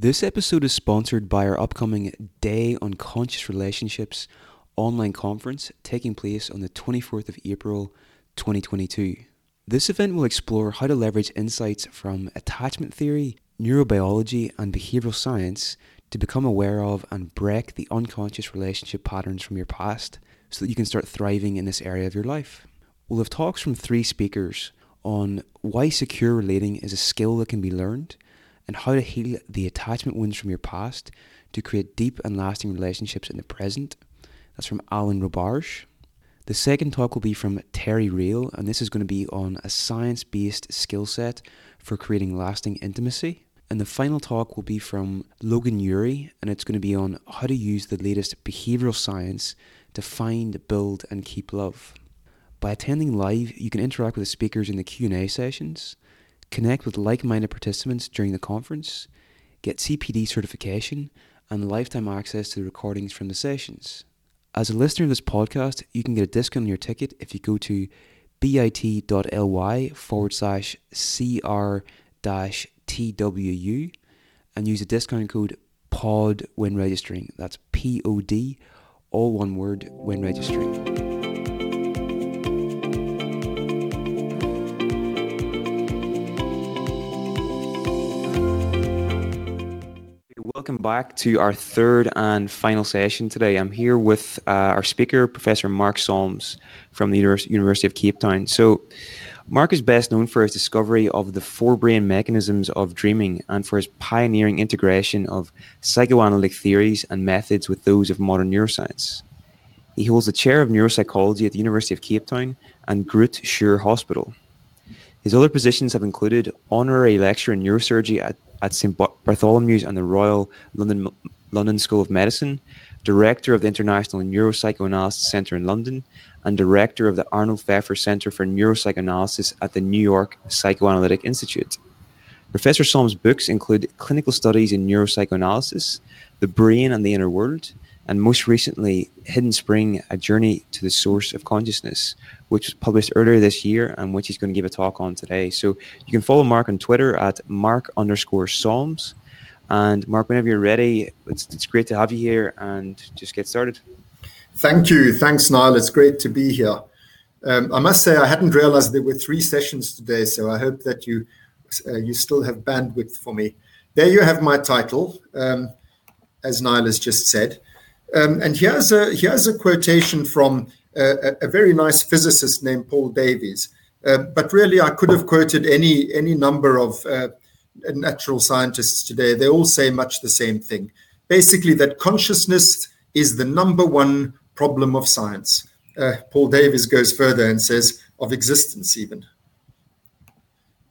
This episode is sponsored by our upcoming Day on Conscious Relationships online conference taking place on the 24th of April 2022. This event will explore how to leverage insights from attachment theory, neurobiology, and behavioral science to become aware of and break the unconscious relationship patterns from your past so that you can start thriving in this area of your life. We'll have talks from three speakers on why secure relating is a skill that can be learned and how to heal the attachment wounds from your past to create deep and lasting relationships in the present. That's from Alan Robarge. The second talk will be from Terry Real, and this is going to be on a science based skill set for creating lasting intimacy. And the final talk will be from Logan Ury, and it's going to be on how to use the latest behavioral science to find, build, and keep love. By attending live, you can interact with the speakers in the Q&A sessions, connect with like-minded participants during the conference, get CPD certification, and lifetime access to the recordings from the sessions. As a listener of this podcast, you can get a discount on your ticket if you go to bit.ly forward slash cr dash TWU and use the discount code POD when registering. That's P O D, all one word, when registering. Welcome back to our third and final session today. I'm here with uh, our speaker, Professor Mark Solms from the University of Cape Town. So, Mark is best known for his discovery of the forebrain mechanisms of dreaming and for his pioneering integration of psychoanalytic theories and methods with those of modern neuroscience. He holds the chair of neuropsychology at the University of Cape Town and Groote Schuur Hospital. His other positions have included honorary lecturer in neurosurgery at at St Bartholomew's and the Royal London London School of Medicine, director of the International Neuropsychoanalysis Centre in London, and director of the Arnold Pfeffer Centre for Neuropsychoanalysis at the New York Psychoanalytic Institute. Professor Solm's books include clinical studies in neuropsychoanalysis, the brain and the inner world, and most recently, Hidden Spring, A Journey to the Source of Consciousness, which was published earlier this year and which he's going to give a talk on today. So you can follow Mark on Twitter at Mark underscore Solms. And Mark, whenever you're ready, it's, it's great to have you here and just get started. Thank you. Thanks, Niall. It's great to be here. Um, I must say, I hadn't realized there were three sessions today, so I hope that you uh, you still have bandwidth for me. There you have my title, um, as Niall has just said. Um, and here's a here's a quotation from a, a very nice physicist named Paul Davies. Uh, but really, I could have quoted any any number of uh, natural scientists today. They all say much the same thing. Basically, that consciousness is the number one problem of science. Uh, Paul Davies goes further and says of existence even.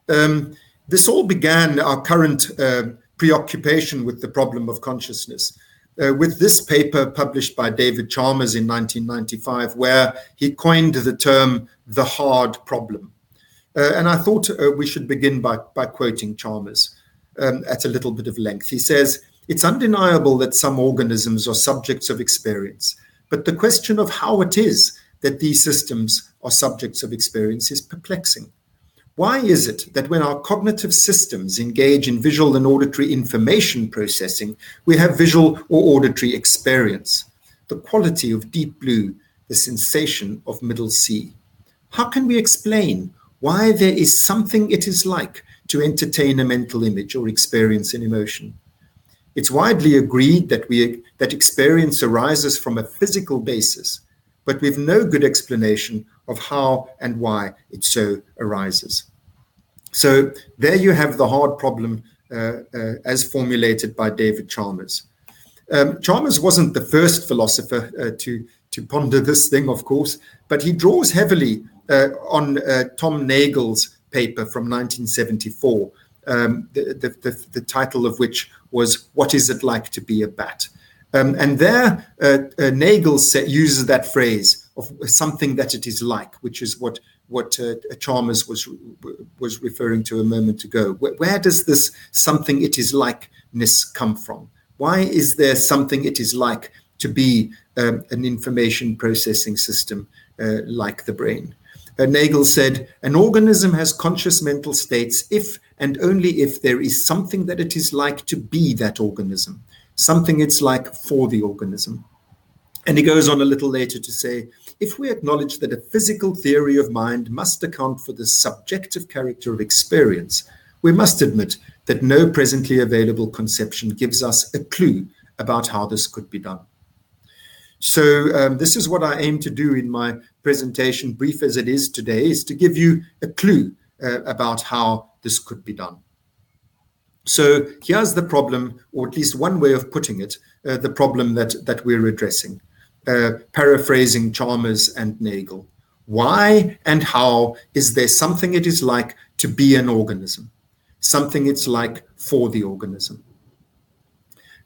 Um, this all began our current uh, preoccupation with the problem of consciousness uh, with this paper published by David Chalmers in 1995, where he coined the term the hard problem. Uh, and I thought uh, we should begin by, by quoting Chalmers um, at a little bit of length. He says, It's undeniable that some organisms are subjects of experience, but the question of how it is that these systems are subjects of experience is perplexing. Why is it that when our cognitive systems engage in visual and auditory information processing, we have visual or auditory experience? The quality of deep blue, the sensation of middle C. How can we explain why there is something it is like to entertain a mental image or experience an emotion? It's widely agreed that we that experience arises from a physical basis, but we've no good explanation of how and why it so arises. So there you have the hard problem uh, uh, as formulated by David Chalmers. Um, Chalmers wasn't the first philosopher uh, to to ponder this thing, of course, but he draws heavily uh, on uh, Tom Nagel's paper from 1974, um, the, the, the, the, title of which was "What Is It Like to Be a Bat?" Um, and there, uh, Nagel uses that phrase of something that it is like, which is what what uh, Chalmers was was referring to a moment ago. Where, where, does this something it is likeness come from? Why is there something it is like to be um, an information processing system uh, like the brain? Uh, Nagel said, an organism has conscious mental states if and only if there is something that it is like to be that organism, something it's like for the organism. And he goes on a little later to say if we acknowledge that a physical theory of mind must account for the subjective character of experience, we must admit that no presently available conception gives us a clue about how this could be done. So, um, this is what I aim to do in my presentation, brief as it is today, is to give you a clue uh, about how this could be done. So, here's the problem, or at least one way of putting it uh, the problem that, that we're addressing, uh, paraphrasing Chalmers and Nagel. Why and how is there something it is like to be an organism? Something it's like for the organism?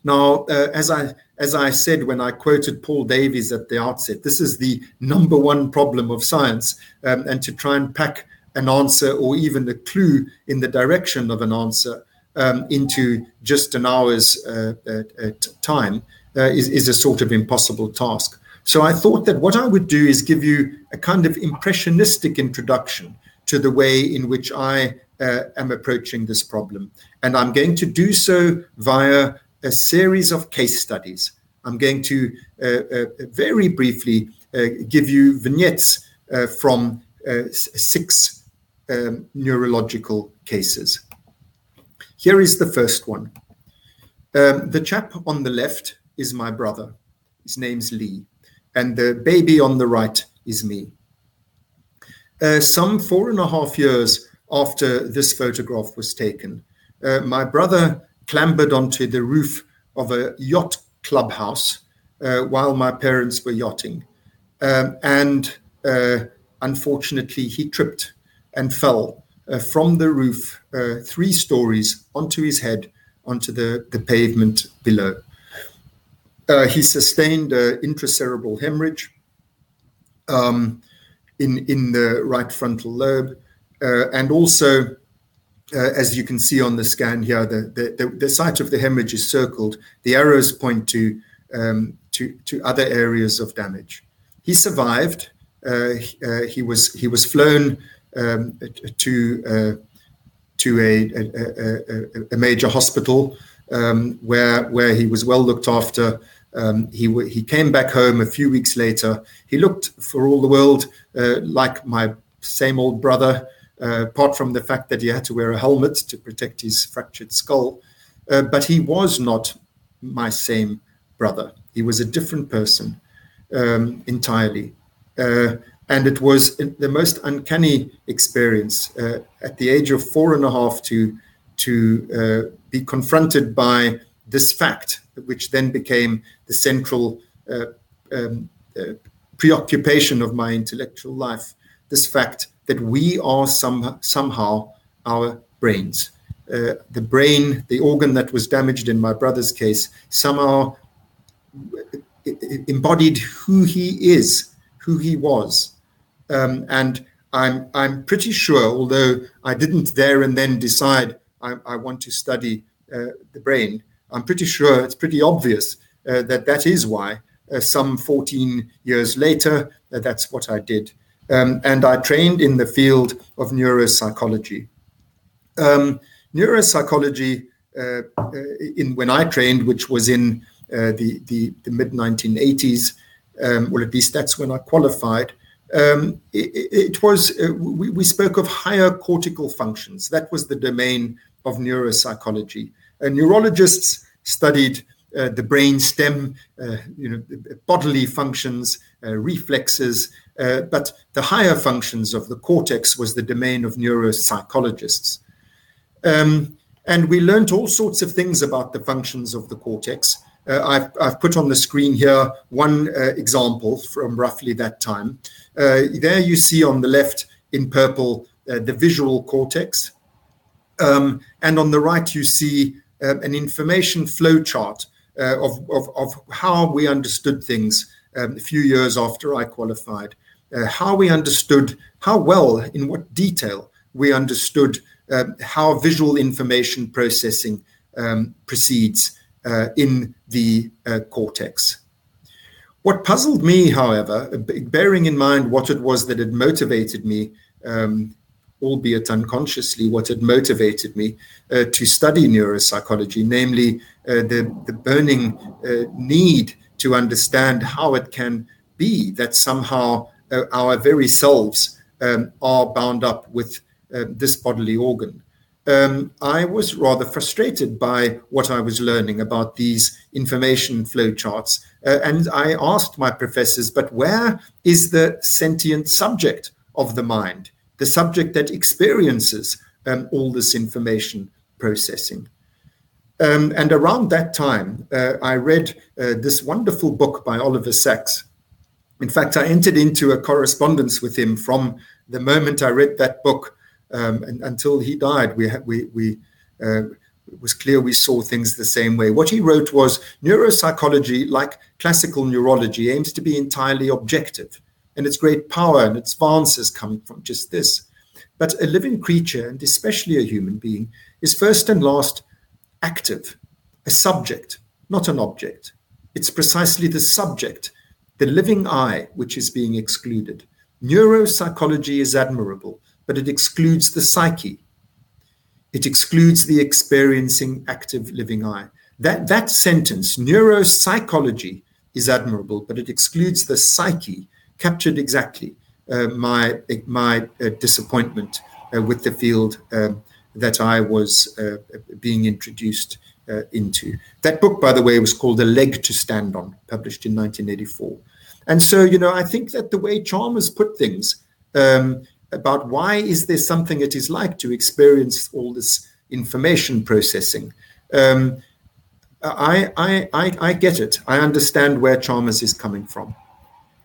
Now, uh, as I as I said when I quoted Paul Davies at the outset, this is the number one problem of science, um, and to try and pack an answer or even a clue in the direction of an answer um, into just an hour's uh, time uh, is, is a sort of impossible task. So I thought that what I would do is give you a kind of impressionistic introduction to the way in which I uh, am approaching this problem. And I'm going to do so via a series of case studies. I'm going to uh, uh, very briefly uh, give you vignettes uh, from uh, six um, neurological cases. Here is the first one. Um, the chap on the left is my brother. His name's Lee. And the baby on the right is me. Uh, some four and a half years after this photograph was taken, my brother clambered onto the roof of a yacht clubhouse uh, while my parents were yachting. Um, and uh, unfortunately, he tripped and fell uh, from the roof uh, three stories onto his head, onto the, the pavement below. Uh, he sustained an intracerebral hemorrhage um, in, in the right frontal lobe uh, and also uh, as you can see on the scan here, the, the, the, site of the hemorrhage is circled. The arrows point to, um, to, to other areas of damage. He survived. Uh, uh, he was he was flown um, to uh, to a, a, a, a, major hospital um, where where he was well looked after. Um, he he came back home a few weeks later. He looked for all the world uh, like my same old brother uh, apart from the fact that he had to wear a helmet to protect his fractured skull. Uh, but he was not my same brother. He was a different person um, entirely. Uh, and it was the most uncanny experience uh, at the age of four and a half to, to uh, be confronted by this fact, which then became the central uh, um, preoccupation of my intellectual life. This fact that we are some, somehow our brains. Uh, the brain, the organ that was damaged in my brother's case, somehow embodied who he is, who he was. Um, and I'm, I'm pretty sure, although I didn't there and then decide I, I want to study uh, the brain, I'm pretty sure it's pretty obvious uh, that that is why uh, some 14 years later, uh, that's what I did. Um, and I trained in the field of neuropsychology. Um, neuropsychology, uh, uh, in when I trained, which was in uh, the, the, the mid 1980s, um, or at least that's when I qualified. Um, it, it, was uh, we, we, spoke of higher cortical functions. That was the domain of neuropsychology. Neurologists studied uh, the brain stem, uh, you know, bodily functions, uh, reflexes, uh, but the higher functions of the cortex was the domain of neuropsychologists. Um, and we learned all sorts of things about the functions of the cortex. Uh, I've, I've, put on the screen here one uh, example from roughly that time. There you see on the left in purple the visual cortex. Um, and on the right, you see an information flow chart of, of, how we understood things um, a few years after I qualified uh, how we understood, how well, in what detail we understood uh, how visual information processing um, proceeds uh, in the uh, cortex. What puzzled me, however, bearing in mind what it was that had motivated me um, albeit unconsciously, what had motivated me uh, to study neuropsychology, namely uh, the, the burning uh, need to understand how it can be that somehow uh, our very selves um, are bound up with uh, this bodily organ. Um, I was rather frustrated by what I was learning about these information flow charts. Uh, and I asked my professors, but where is the sentient subject of the mind, the subject that experiences um, all this information processing? Um, and around that time, uh, I read uh, this wonderful book by Oliver Sacks. In fact, I entered into a correspondence with him from the moment I read that book um, and until he died. We we we uh, it was clear we saw things the same way. What he wrote was neuropsychology, like classical neurology, aims to be entirely objective, and its great power and its advances come from just this. But a living creature, and especially a human being, is first and last active, a subject, not an object. It's precisely the subject, the living I, which is being excluded. Neuropsychology is admirable, but it excludes the psyche. It excludes the experiencing active living I. That, that sentence, neuropsychology, is admirable, but it excludes the psyche, captured exactly uh, my, my uh, disappointment uh, with the field um, that I was being introduced into. That book, by the way, was called A Leg to Stand On, published in 1984. And so, you know, I think that the way Chalmers put things um, about why is there something it is like to experience all this information processing, um, I, I, I, I get it. I understand where Chalmers is coming from.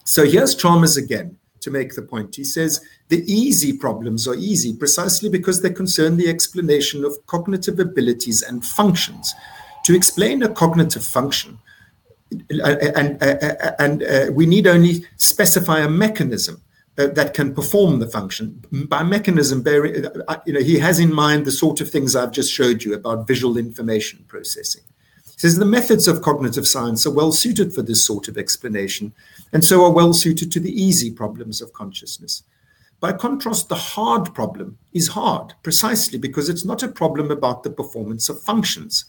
So here's Chalmers again to make the point. He says the easy problems are easy precisely because they concern the explanation of cognitive abilities and functions. To explain a cognitive function, and, and, and uh, we need only specify a mechanism uh, that can perform the function. By mechanism, uh, you know, he has in mind the sort of things I've just showed you about visual information processing. Says the methods of cognitive science are well suited for this sort of explanation, and so are well suited to the easy problems of consciousness. By contrast, the hard problem is hard precisely because it's not a problem about the performance of functions.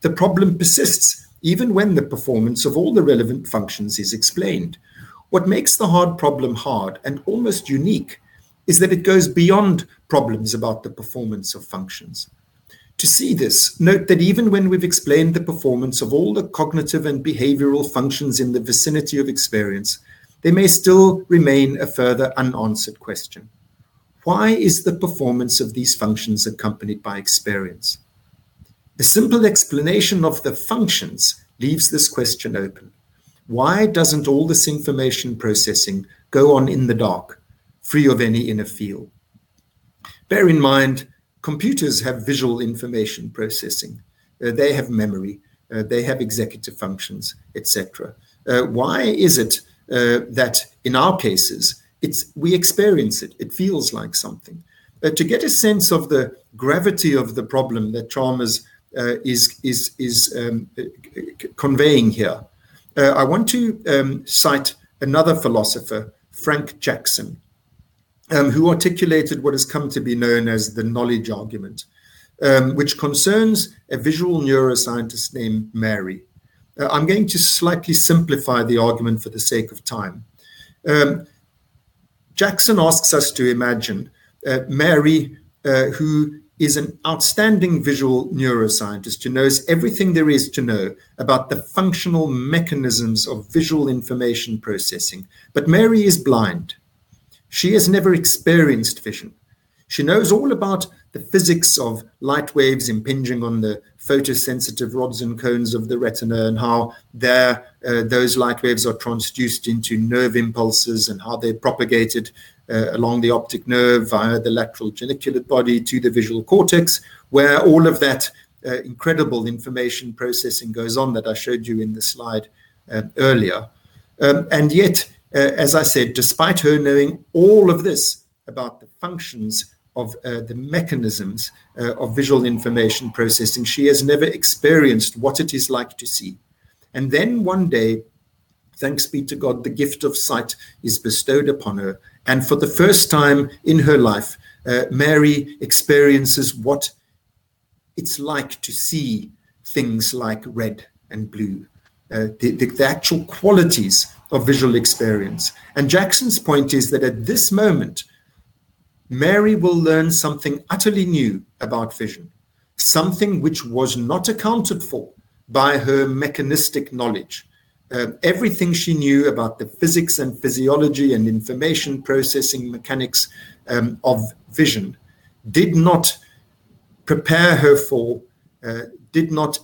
The problem persists even when the performance of all the relevant functions is explained. What makes the hard problem hard and almost unique is that it goes beyond problems about the performance of functions. To see this, note that even when we've explained the performance of all the cognitive and behavioral functions in the vicinity of experience, there may still remain a further unanswered question. Why is the performance of these functions accompanied by experience? A simple explanation of the functions leaves this question open. Why doesn't all this information processing go on in the dark, free of any inner feel? Bear in mind, computers have visual information processing. Uh, they have memory. Uh, they have executive functions, etc. Uh, why is it uh, that in our cases, it's we experience it? It feels like something. Uh, to get a sense of the gravity of the problem that uh, is is is um, conveying here. I want to um, cite another philosopher, Frank Jackson, um, who articulated what has come to be known as the knowledge argument, um, which concerns a visual neuroscientist named Mary. Uh, I'm going to slightly simplify the argument for the sake of time. Um, Jackson asks us to imagine uh, Mary, uh, who is an outstanding visual neuroscientist who knows everything there is to know about the functional mechanisms of visual information processing. But Mary is blind. She has never experienced vision. She knows all about the physics of light waves impinging on the photosensitive rods and cones of the retina and how there, uh, those light waves are transduced into nerve impulses and how they're propagated uh, along the optic nerve via the lateral geniculate body to the visual cortex, where all of that uh, incredible information processing goes on that I showed you in the slide uh, earlier. Um, and yet, as I said, despite her knowing all of this about the functions of uh, the mechanisms uh, of visual information processing, she has never experienced what it is like to see. And then one day, thanks be to God, the gift of sight is bestowed upon her. And for the first time in her life, uh, Mary experiences what it's like to see things like red and blue, uh, the, the, actual qualities of visual experience. And Jackson's point is that at this moment, Mary will learn something utterly new about vision, something which was not accounted for by her mechanistic knowledge. Uh, everything she knew about the physics and physiology and information processing mechanics um, of vision did not prepare her for, uh, did not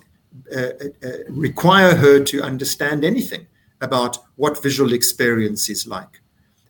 uh, uh, require her to understand anything about what visual experience is like.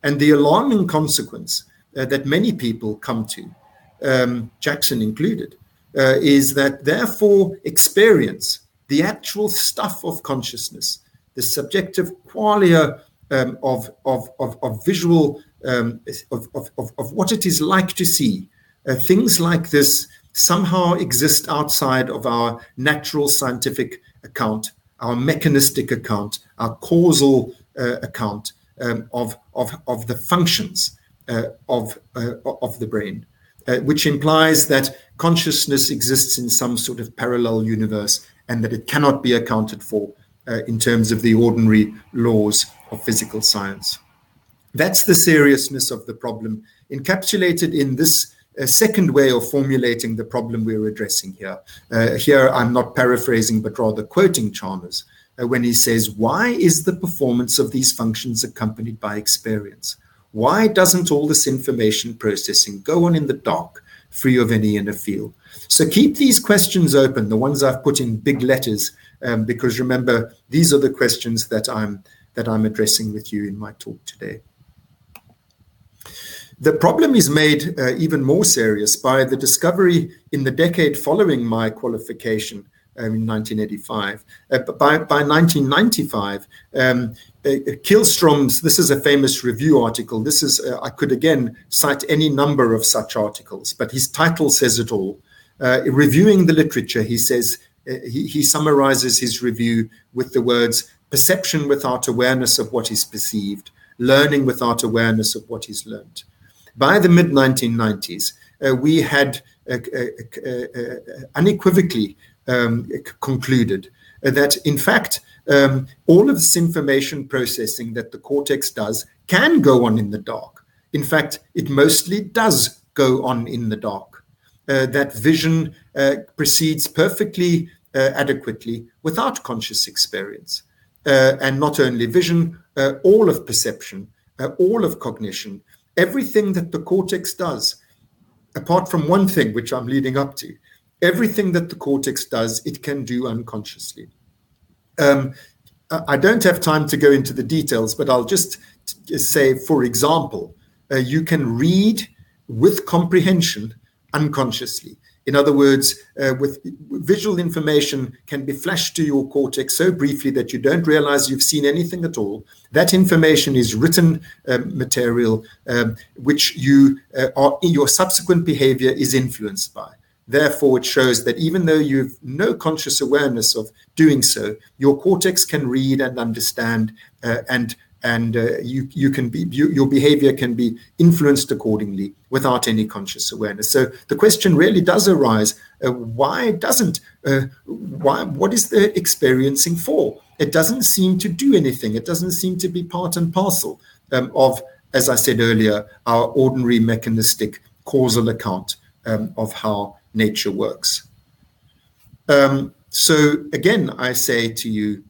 And the alarming consequence uh, that many people come to, um, Jackson included, uh, is that therefore experience, the actual stuff of consciousness, the subjective qualia um, of, of, of, of, visual, um, of, of, of what it is like to see, uh, things like this somehow exist outside of our natural scientific account our mechanistic account, our causal uh, account um, of, of, of the functions uh, of, uh, of the brain, uh, which implies that consciousness exists in some sort of parallel universe and that it cannot be accounted for uh, in terms of the ordinary laws of physical science. That's the seriousness of the problem encapsulated in this a second way of formulating the problem we're addressing here. Uh, here, I'm not paraphrasing, but rather quoting Chalmers uh, when he says, Why is the performance of these functions accompanied by experience? Why doesn't all this information processing go on in the dark, free of any inner feel? So keep these questions open, the ones I've put in big letters, um, because remember, these are the questions that I'm that I'm addressing with you in my talk today. The problem is made uh, even more serious by the discovery in the decade following my qualification um, in 1985. Uh, by, by 1995, um, uh, Kihlstrom's, this is a famous review article. This is, uh, I could again cite any number of such articles, but his title says it all. Uh, reviewing the literature, he says, uh, he, he summarizes his review with the words perception without awareness of what is perceived, learning without awareness of what is learned. By the mid 1990s, uh, we had uh, uh, unequivocally um, concluded that, in fact, um, all of this information processing that the cortex does can go on in the dark. In fact, it mostly does go on in the dark. Uh, that vision uh, proceeds perfectly uh, adequately without conscious experience. and not only vision, all of perception, all of cognition everything that the cortex does, apart from one thing, which I'm leading up to, everything that the cortex does, it can do unconsciously. Um, I don't have time to go into the details, but I'll just say, for example, uh, you can read with comprehension unconsciously. In other words, uh, with visual information can be flashed to your cortex so briefly that you don't realize you've seen anything at all. That information is written um, material, um, which you uh, are your subsequent behavior is influenced by. Therefore, it shows that even though you've no conscious awareness of doing so, your cortex can read and understand uh, and and uh, you you can be you, your behavior can be influenced accordingly without any conscious awareness. So the question really does arise uh, why doesn't uh, why what is the experiencing for? It doesn't seem to do anything. It doesn't seem to be part and parcel um, of as i said earlier our ordinary mechanistic causal account um, of how nature works. Um, so again i say to you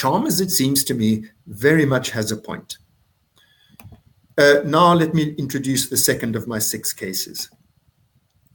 Chalmers it seems to me, very much has a point. Uh, now, let me introduce the second of my six cases.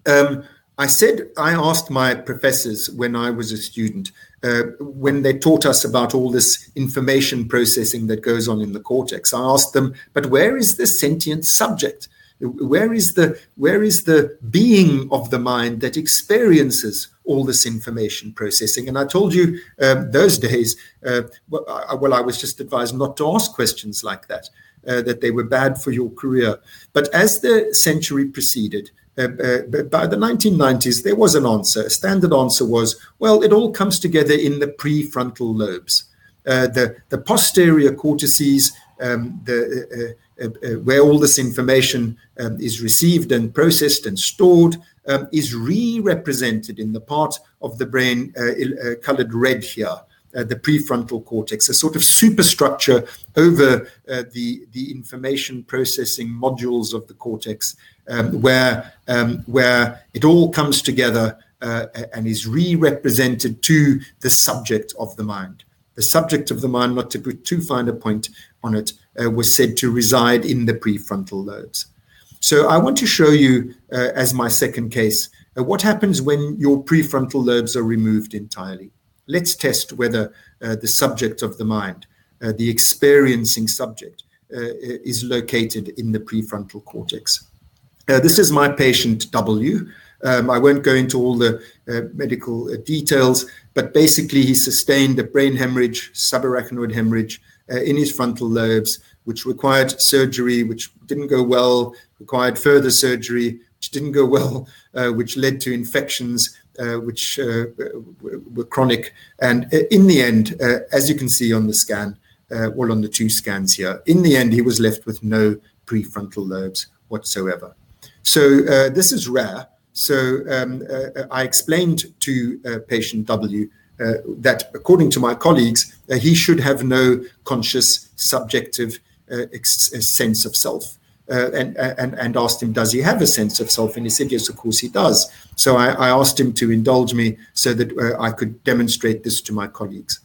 Um, I said, I asked my professors when I was a student, uh, when they taught us about all this information processing that goes on in the cortex, I asked them, but where is the sentient subject? Where is the where is the being of the mind that experiences all this information processing? And I told you um, those days, uh, well, I, well, I was just advised not to ask questions like that, uh, that they were bad for your career. But as the century proceeded, uh, uh, by the 1990s, there was an answer. A standard answer was, well, it all comes together in the prefrontal lobes. Uh, the, the posterior cortices um, the, uh, where all this information um, is received and processed and stored um, is re-represented in the part of the brain uh, uh colored red here. Uh, the prefrontal cortex, a sort of superstructure over uh, the, the information processing modules of the cortex, um, where, where it all comes together uh, and is re-represented to the subject of the mind. The subject of the mind, not to put too fine a point on it, uh, was said to reside in the prefrontal lobes. So I want to show you, uh, as my second case, uh, what happens when your prefrontal lobes are removed entirely. Let's test whether uh, the subject of the mind, uh, the experiencing subject, uh, is located in the prefrontal cortex. this is my patient W. Um, I won't go into all the uh, medical uh, details, but basically he sustained a brain hemorrhage, subarachnoid hemorrhage in his frontal lobes, which required surgery, which didn't go well, required further surgery, which didn't go well, which led to infections uh, which uh, were chronic. And uh, in the end, as you can see on the scan, well, on the two scans here, in the end, he was left with no prefrontal lobes whatsoever. So this is rare. So um, I explained to patient W uh, that, according to my colleagues, uh, he should have no conscious, subjective uh, sense of self uh, and, and, and asked him, Does he have a sense of self? And he said, Yes, of course he does. So I, I asked him to indulge me so that uh, I could demonstrate this to my colleagues.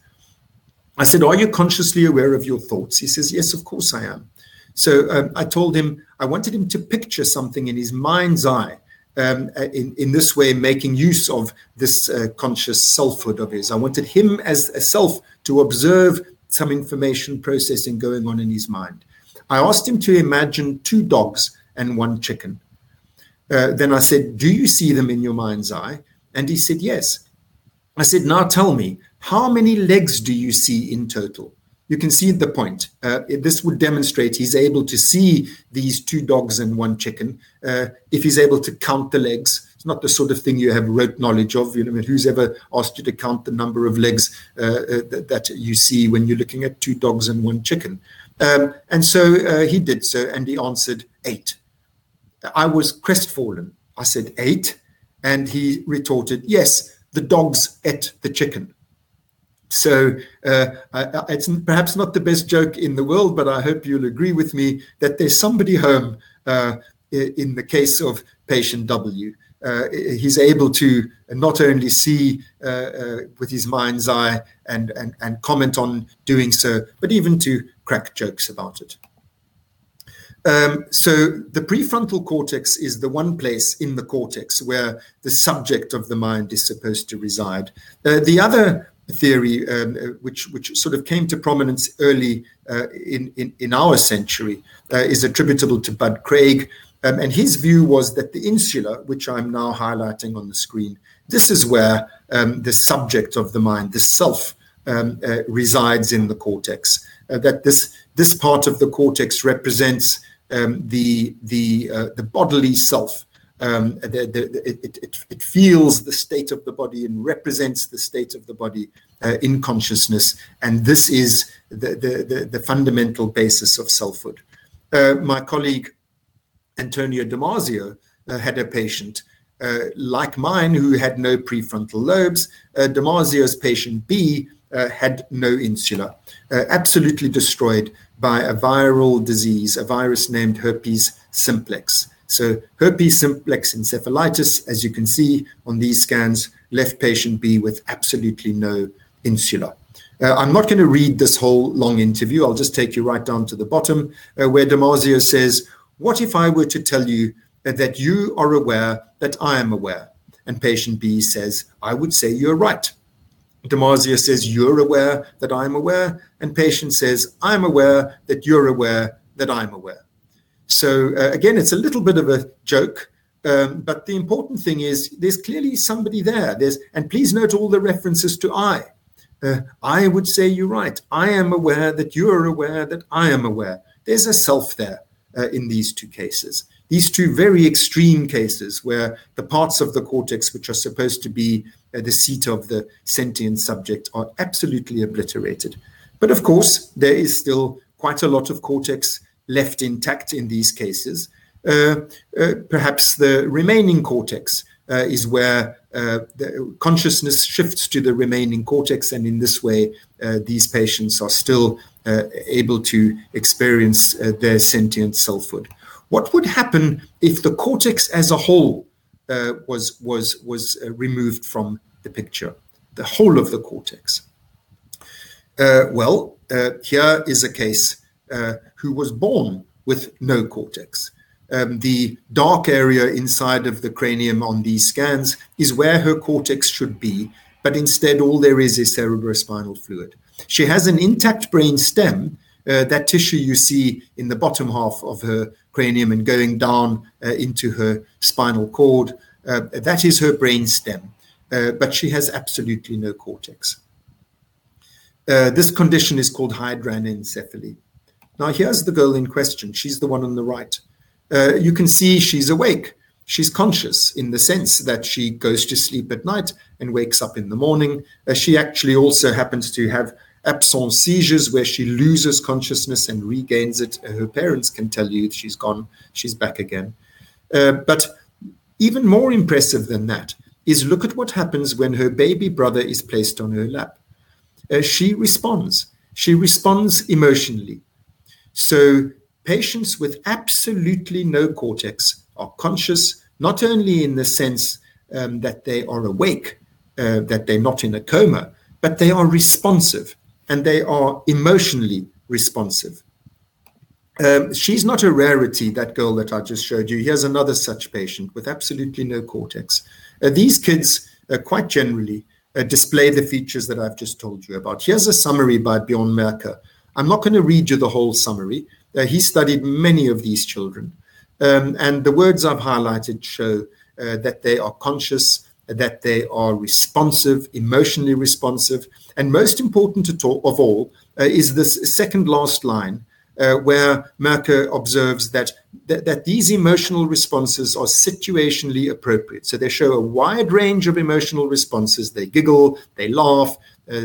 I said, Are you consciously aware of your thoughts? He says, Yes, of course I am. So um, I told him, I wanted him to picture something in his mind's eye. Um, in, in this way, making use of this uh, conscious selfhood of his. I wanted him as a self to observe some information processing going on in his mind. I asked him to imagine two dogs and one chicken. Uh, then I said, Do you see them in your mind's eye? And he said, Yes. I said, Now tell me, how many legs do you see in total? You can see the point. Uh, this would demonstrate he's able to see these two dogs and one chicken. Uh, if he's able to count the legs, it's not the sort of thing you have rote knowledge of. You know, who's ever asked you to count the number of legs uh, uh that, that, you see when you're looking at two dogs and one chicken? Um, and so uh, he did so, and he answered eight. I was crestfallen. I said, eight? And he retorted, yes, the dogs ate the chicken. So uh, it's perhaps not the best joke in the world, but I hope you'll agree with me that there's somebody home uh, in the case of patient W. Uh, he's able to not only see uh, uh, with his mind's eye and, and, and comment on doing so, but even to crack jokes about it. Um, so the prefrontal cortex is the one place in the cortex where the subject of the mind is supposed to reside. Uh, the other theory, um, uh, which which sort of came to prominence early uh, in, in, in our century, uh, is attributable to Bud Craig, um, and his view was that the insula, which I'm now highlighting on the screen, this is where um, the subject of the mind, the self, um, uh, resides in the cortex uh, that this this part of the cortex represents um, the the uh, the bodily self. Um, the, the, it, it, it, feels the state of the body and represents the state of the body uh, in consciousness, and this is the, the, the, fundamental basis of selfhood. Uh, my colleague Antonio Damasio uh, had a patient uh, like mine who had no prefrontal lobes. Damasio's patient B uh, had no insula, uh, absolutely destroyed by a viral disease, a virus named herpes simplex. So, herpes simplex encephalitis, as you can see on these scans, left patient B with absolutely no insula. Uh, I'm not going to read this whole long interview. I'll just take you right down to the bottom, uh, where Damasio says, What if I were to tell you that you are aware that I am aware? And patient B says, I would say you're right. Damasio says, You're aware that I'm aware. And patient says, I'm aware that you're aware that I'm aware. So, uh, again, it's a little bit of a joke. Um, but the important thing is there's clearly somebody there. There's, and please note all the references to I. Uh, I would say you're right. I am aware that you are aware that I am aware. There's a self there uh, in these two cases. These two very extreme cases where the parts of the cortex, which are supposed to be uh, the seat of the sentient subject are absolutely obliterated. But of course, there is still quite a lot of cortex left intact in these cases. perhaps the remaining cortex is where the consciousness shifts to the remaining cortex, and in this way, these patients are still able to experience their sentient selfhood. What would happen if the cortex as a whole uh, was was was uh, removed from the picture, the whole of the cortex? Uh, well, uh, here is a case uh, who was born with no cortex. Um, the dark area inside of the cranium on these scans is where her cortex should be, but instead all there is is cerebrospinal fluid. She has an intact brain stem, uh, that tissue you see in the bottom half of her cranium and going down uh, into her spinal cord. Uh, that is her brain stem, uh, but she has absolutely no cortex. Uh, this condition is called hydranencephaly. Now, here's the girl in question. She's the one on the right. Uh, you can see she's awake. She's conscious in the sense that she goes to sleep at night and wakes up in the morning. she actually also happens to have absence seizures where she loses consciousness and regains it. Her parents can tell you she's gone, she's back again. Uh, but even more impressive than that is look at what happens when her baby brother is placed on her lap. Uh, she responds. She responds emotionally. So patients with absolutely no cortex are conscious, not only in the sense um, that they are awake, uh, that they're not in a coma, but they are responsive and they are emotionally responsive. Um, she's not a rarity, that girl that I just showed you. Here's another such patient with absolutely no cortex. Uh, these kids, uh, quite generally, uh, display the features that I've just told you about. Here's a summary by Bjorn Merker. I'm not going to read you the whole summary. Uh, he studied many of these children. Um, and the words I've highlighted show uh, that they are conscious, that they are responsive, emotionally responsive. And most important talk, of all uh, is this second last line, uh, where Merker observes that, that, that these emotional responses are situationally appropriate. So they show a wide range of emotional responses. They giggle, they laugh,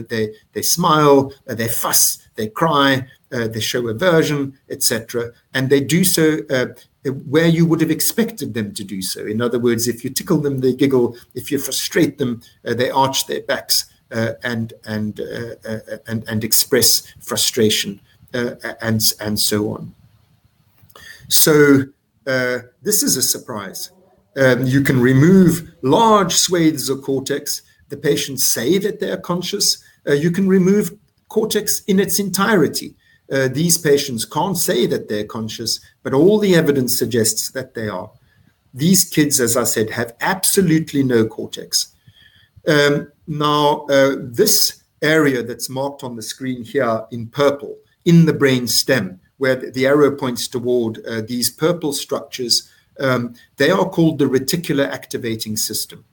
they, they smile, uh, they fuss, they cry, uh, they show aversion, etc. And they do so uh, where you would have expected them to do so. In other words, if you tickle them, they giggle. If you frustrate them, uh, they arch their backs uh, and and, uh, uh and and express frustration uh, and and so on. So uh, this is a surprise. Um, you can remove large swathes of cortex. The patients say that they are conscious. you can remove cortex in its entirety uh, these patients can't say that they're conscious, but all the evidence suggests that they are. These kids, as I said, have absolutely no cortex. Um, now, uh, this area that's marked on the screen here in purple, in the brain stem, where the arrow points toward uh, these purple structures, um, they are called the reticular activating system.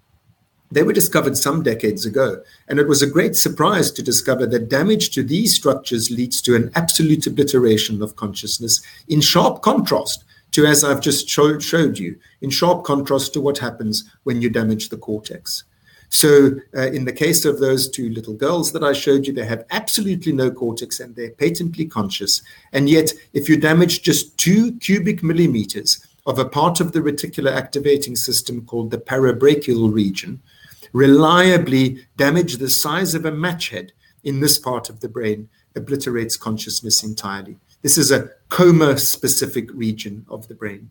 They were discovered some decades ago, and it was a great surprise to discover that damage to these structures leads to an absolute obliteration of consciousness, in sharp contrast to, as I've just show, showed you, in sharp contrast to what happens when you damage the cortex. So, uh, in the case of those two little girls that I showed you, they have absolutely no cortex and they're patently conscious. And yet, if you damage just two cubic millimeters of a part of the reticular activating system called the parabrachial region, reliably damage the size of a match head in this part of the brain, obliterates consciousness entirely. This is a coma specific region of the brain.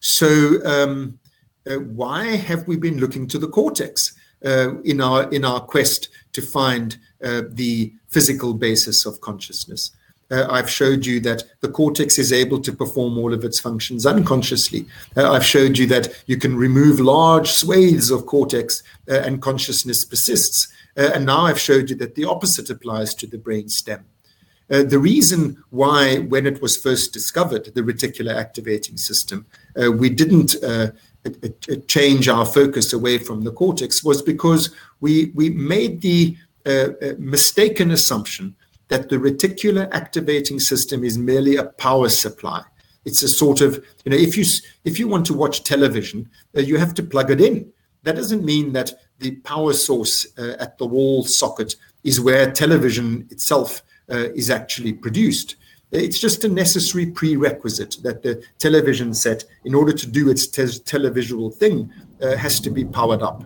So, um, uh, why have we been looking to the cortex uh, in our in our quest to find uh, the physical basis of consciousness? Uh, I've showed you that the cortex is able to perform all of its functions unconsciously. Uh, I've showed you that you can remove large swathes of cortex uh, and consciousness persists. Uh, and now I've showed you that the opposite applies to the brain stem. Uh, the reason why, when it was first discovered, the reticular activating system, uh, we didn't change our focus away from the cortex was because we, we made the mistaken assumption that the reticular activating system is merely a power supply. It's a sort of, you know, if you if you want to watch television, uh, you have to plug it in. That doesn't mean that the power source uh, at the wall socket is where television itself uh, is actually produced. It's just a necessary prerequisite that the television set, in order to do its te- televisual thing, uh, has to be powered up.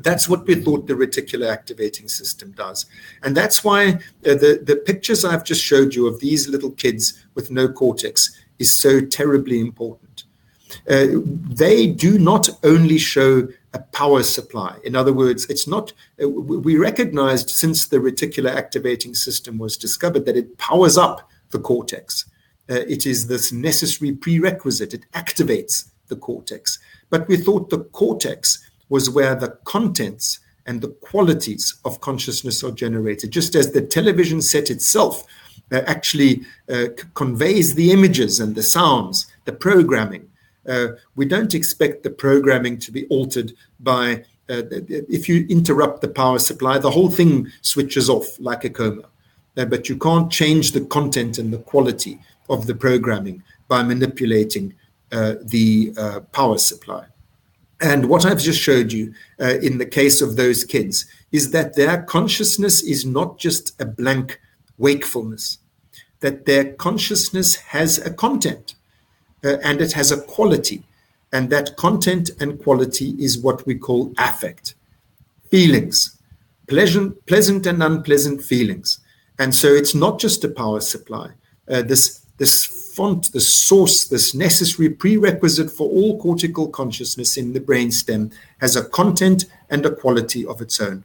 That's what we thought the reticular activating system does. And that's why uh, the, the pictures I've just showed you of these little kids with no cortex is so terribly important. Uh, they do not only show a power supply. In other words, it's not, uh, we recognized since the reticular activating system was discovered that it powers up the cortex. Uh, it is this necessary prerequisite, it activates the cortex. But we thought the cortex was where the contents and the qualities of consciousness are generated, just as the television set itself uh, actually uh, c- conveys the images and the sounds, the programming. Uh, we don't expect the programming to be altered by, uh, if you interrupt the power supply, the whole thing switches off like a coma. Uh, but you can't change the content and the quality of the programming by manipulating uh, the power supply. And what I've just showed you uh, in the case of those kids is that their consciousness is not just a blank wakefulness, that their consciousness has a content uh, and it has a quality. And that content and quality is what we call affect, feelings, pleasant, pleasant and unpleasant feelings. And so it's not just a power supply. Uh, this, this font, the source, this necessary prerequisite for all cortical consciousness in the brainstem, has a content and a quality of its own.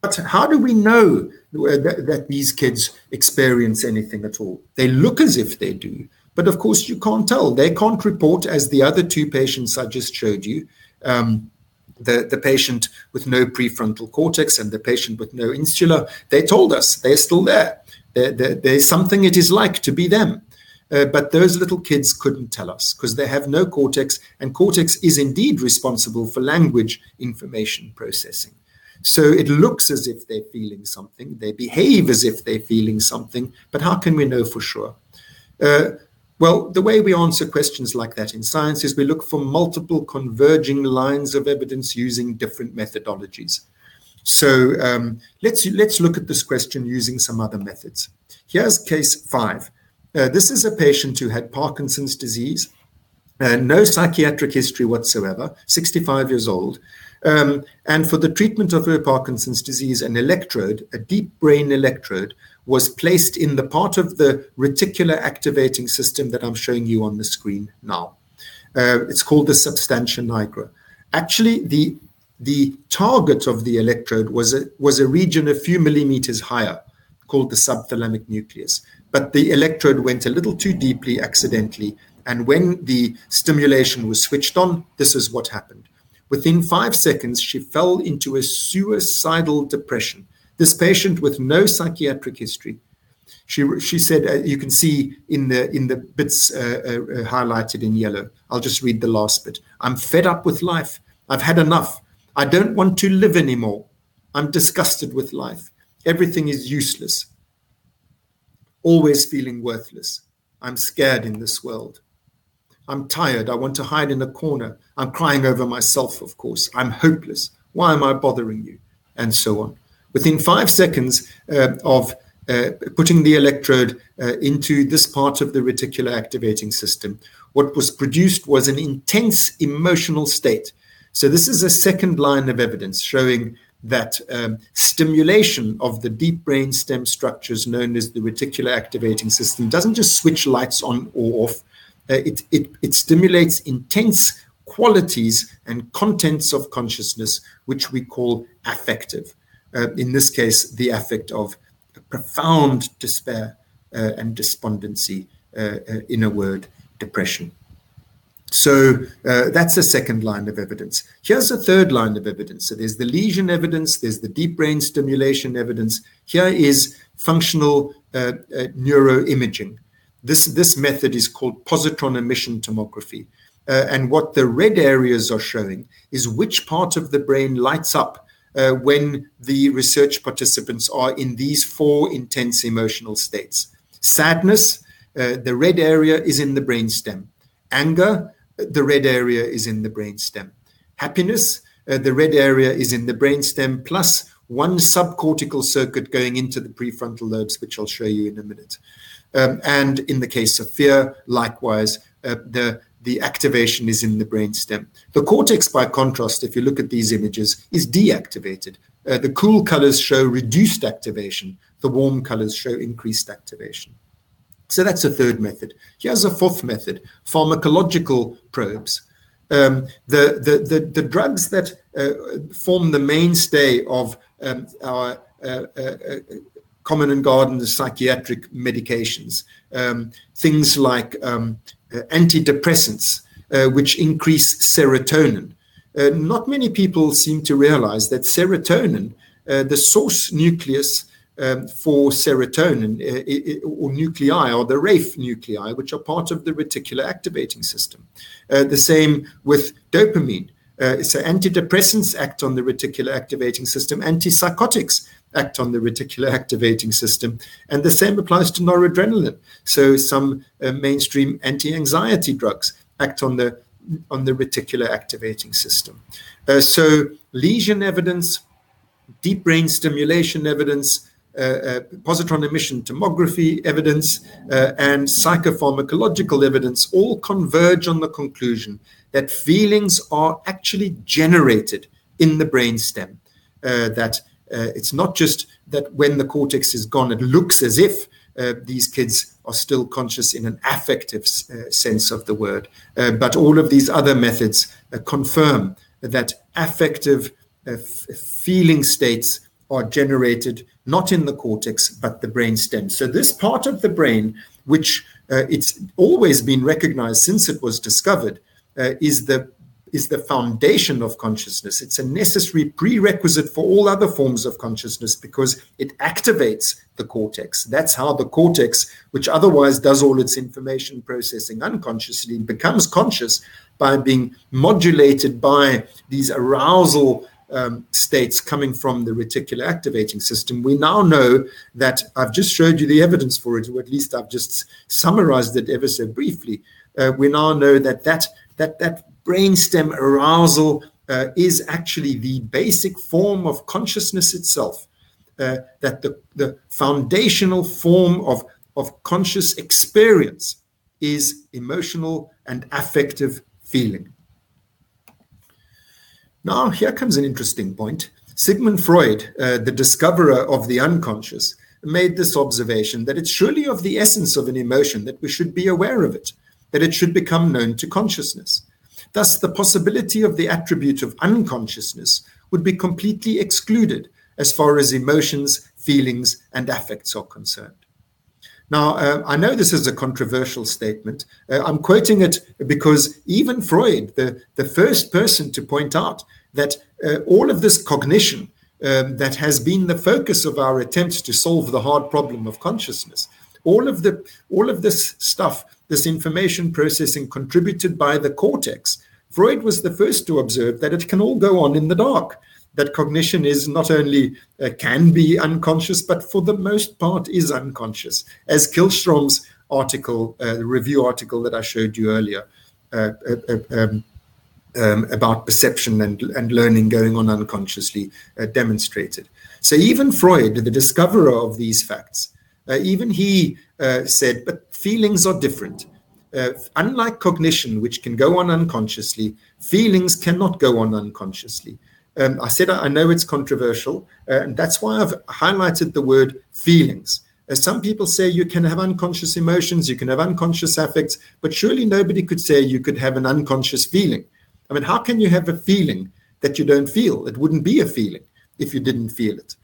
But how do we know that, that these kids experience anything at all? They look as if they do, but of course you can't tell. They can't report, as the other two patients I just showed you. Um, the, the patient with no prefrontal cortex and the patient with no insula, they told us they're still. There, there, there's something it is like to be them. Uh, but those little kids couldn't tell us because they have no cortex, and cortex is indeed responsible for language information processing. So it looks as if they're feeling something, they behave as if they're feeling something, but how can we know for sure? Uh, well, the way we answer questions like that in science is we look for multiple converging lines of evidence using different methodologies. So um, let's let's look at this question using some other methods. Here's case five. Uh, this is a patient who had Parkinson's disease, uh, no psychiatric history whatsoever, 65 years old. Um, and for the treatment of her Parkinson's disease, an electrode, a deep brain electrode, was placed in the part of the reticular activating system that I'm showing you on the screen now. Uh, it's called the substantia nigra. Actually, the the target of the electrode was a, was a region a few millimeters higher called the subthalamic nucleus but the electrode went a little too deeply accidentally. And when the stimulation was switched on, this is what happened. Within five seconds, she fell into a suicidal depression. This patient with no psychiatric history. She, she said, uh, you can see in the in the bits uh, uh, uh, highlighted in yellow. I'll just read the last bit. I'm fed up with life. I've had enough. I don't want to live anymore. I'm disgusted with life. Everything is useless always feeling worthless. I'm scared in this world. I'm tired. I want to hide in a corner. I'm crying over myself, of course. I'm hopeless. Why am I bothering you? And so on. Within five seconds uh, of uh, putting the electrode uh, into this part of the reticular activating system, what was produced was an intense emotional state. So, this is a second line of evidence showing that um, stimulation of the deep brain stem structures known as the reticular activating system doesn't just switch lights on or off. Uh, it, it, it stimulates intense qualities and contents of consciousness, which we call affective. Uh, in this case, the affect of profound despair uh, and despondency, uh, uh, in a word, depression. So uh, that's the second line of evidence. Here's the third line of evidence. So there's the lesion evidence, there's the deep brain stimulation evidence. Here is functional uh, uh, neuroimaging. This, this method is called positron emission tomography. Uh, and what the red areas are showing is which part of the brain lights up uh, when the research participants are in these four intense emotional states. Sadness, uh, the red area is in the brainstem. Anger, the red area is in the brainstem. Happiness, uh, the red area is in the brainstem, plus one subcortical circuit going into the prefrontal lobes, which I'll show you in a minute. Um, and in the case of fear, likewise, uh, the the activation is in the brainstem. The cortex, by contrast, if you look at these images, is deactivated. Uh, the cool colors show reduced activation. The warm colors show increased activation. So that's a third method. Here's a fourth method, pharmacological probes. Um, the, the, the, the, drugs that uh, form the mainstay of um, our uh, uh, uh common and garden psychiatric medications, um, things like um, uh, antidepressants, uh, which increase serotonin. not many people seem to realize that serotonin, the source nucleus for serotonin uh, or nuclei or the raphe nuclei, which are part of the reticular activating system. Uh, the same with dopamine. Uh, so antidepressants act on the reticular activating system, antipsychotics act on the reticular activating system, and the same applies to noradrenaline. So some mainstream anti-anxiety drugs act on the reticular activating system. So lesion evidence, deep brain stimulation evidence, positron emission tomography evidence uh, and psychopharmacological evidence all converge on the conclusion that feelings are actually generated in the brainstem. Uh, that uh, it's not just that when the cortex is gone, it looks as if uh, these kids are still conscious in an affective sense of the word. but all of these other methods confirm that affective feeling states are generated not in the cortex but the brain stem. So this part of the brain, which uh, it's always been recognized since it was discovered, uh, is the is the foundation of consciousness. It's a necessary prerequisite for all other forms of consciousness because it activates the cortex. That's how the cortex, which otherwise does all its information processing unconsciously, becomes conscious by being modulated by these arousal um, states coming from the reticular activating system, we now know that I've just showed you the evidence for it, or at least I've just summarized it ever so briefly. Uh, we now know that that that that brainstem arousal uh, is actually the basic form of consciousness itself. Uh, that the, the foundational form of, of conscious experience is emotional and affective feeling. Now, here comes an interesting point. Sigmund Freud, uh, the discoverer of the unconscious, made this observation that it's surely of the essence of an emotion that we should be aware of it, that it should become known to consciousness. Thus, the possibility of the attribute of unconsciousness would be completely excluded as far as emotions, feelings, and affects are concerned. Now, uh, I know this is a controversial statement. Uh, I'm quoting it because even Freud, the, the first person to point out that uh, all of this cognition um, that has been the focus of our attempts to solve the hard problem of consciousness, all of the all of this stuff, this information processing contributed by the cortex, Freud was the first to observe that it can all go on in the dark that cognition is not only uh, can be unconscious, but for the most part is unconscious. As Kihlstrom's article, uh, review article that I showed you earlier, uh, uh, uh um, um, about perception and, and learning going on unconsciously uh, demonstrated. So even Freud, the discoverer of these facts, even he said, but feelings are different. unlike cognition, which can go on unconsciously, feelings cannot go on unconsciously. Um, I said I know it's controversial, uh, and that's why I've highlighted the word feelings. As some people say you can have unconscious emotions, you can have unconscious affects, but surely nobody could say you could have an unconscious feeling. I mean, how can you have a feeling that you don't feel? It wouldn't be a feeling if you didn't feel it.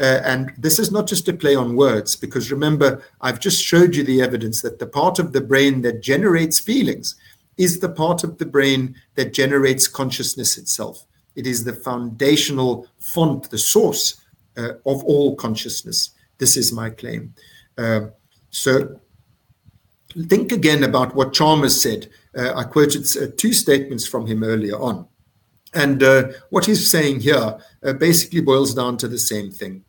Uh, and this is not just a play on words, because remember, I've just showed you the evidence that the part of the brain that generates feelings is the part of the brain that generates consciousness itself. It is the foundational font, the source uh, of all consciousness. This is my claim. Uh, so think again about what Chalmers said. Uh, I quoted uh, two statements from him earlier on. And uh, what he's saying here uh, basically boils down to the same thing.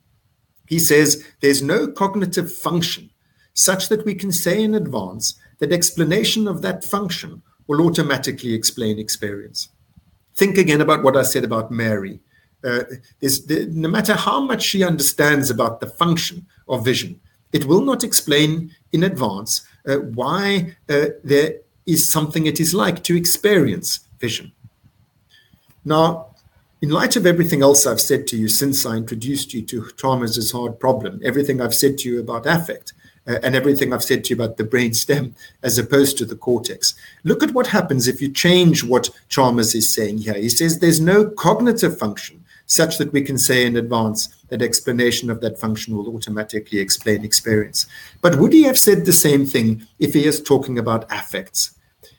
He says there's no cognitive function such that we can say in advance that explanation of that function will automatically explain experience. Think again about what I said about Mary. uh, there, no matter how much she understands about the function of vision, it will not explain in advance uh, why uh, there is something it is like to experience vision. Now, in light of everything else I've said to you since I introduced you to Chalmers' hard problem, everything I've said to you about affect, Uh, and everything I've said to you about the brain stem as opposed to the cortex. Look at what happens if you change what Chalmers is saying here. He says there's no cognitive function such that we can say in advance that explanation of that function will automatically explain experience. But would he have said the same thing if he is talking about affects?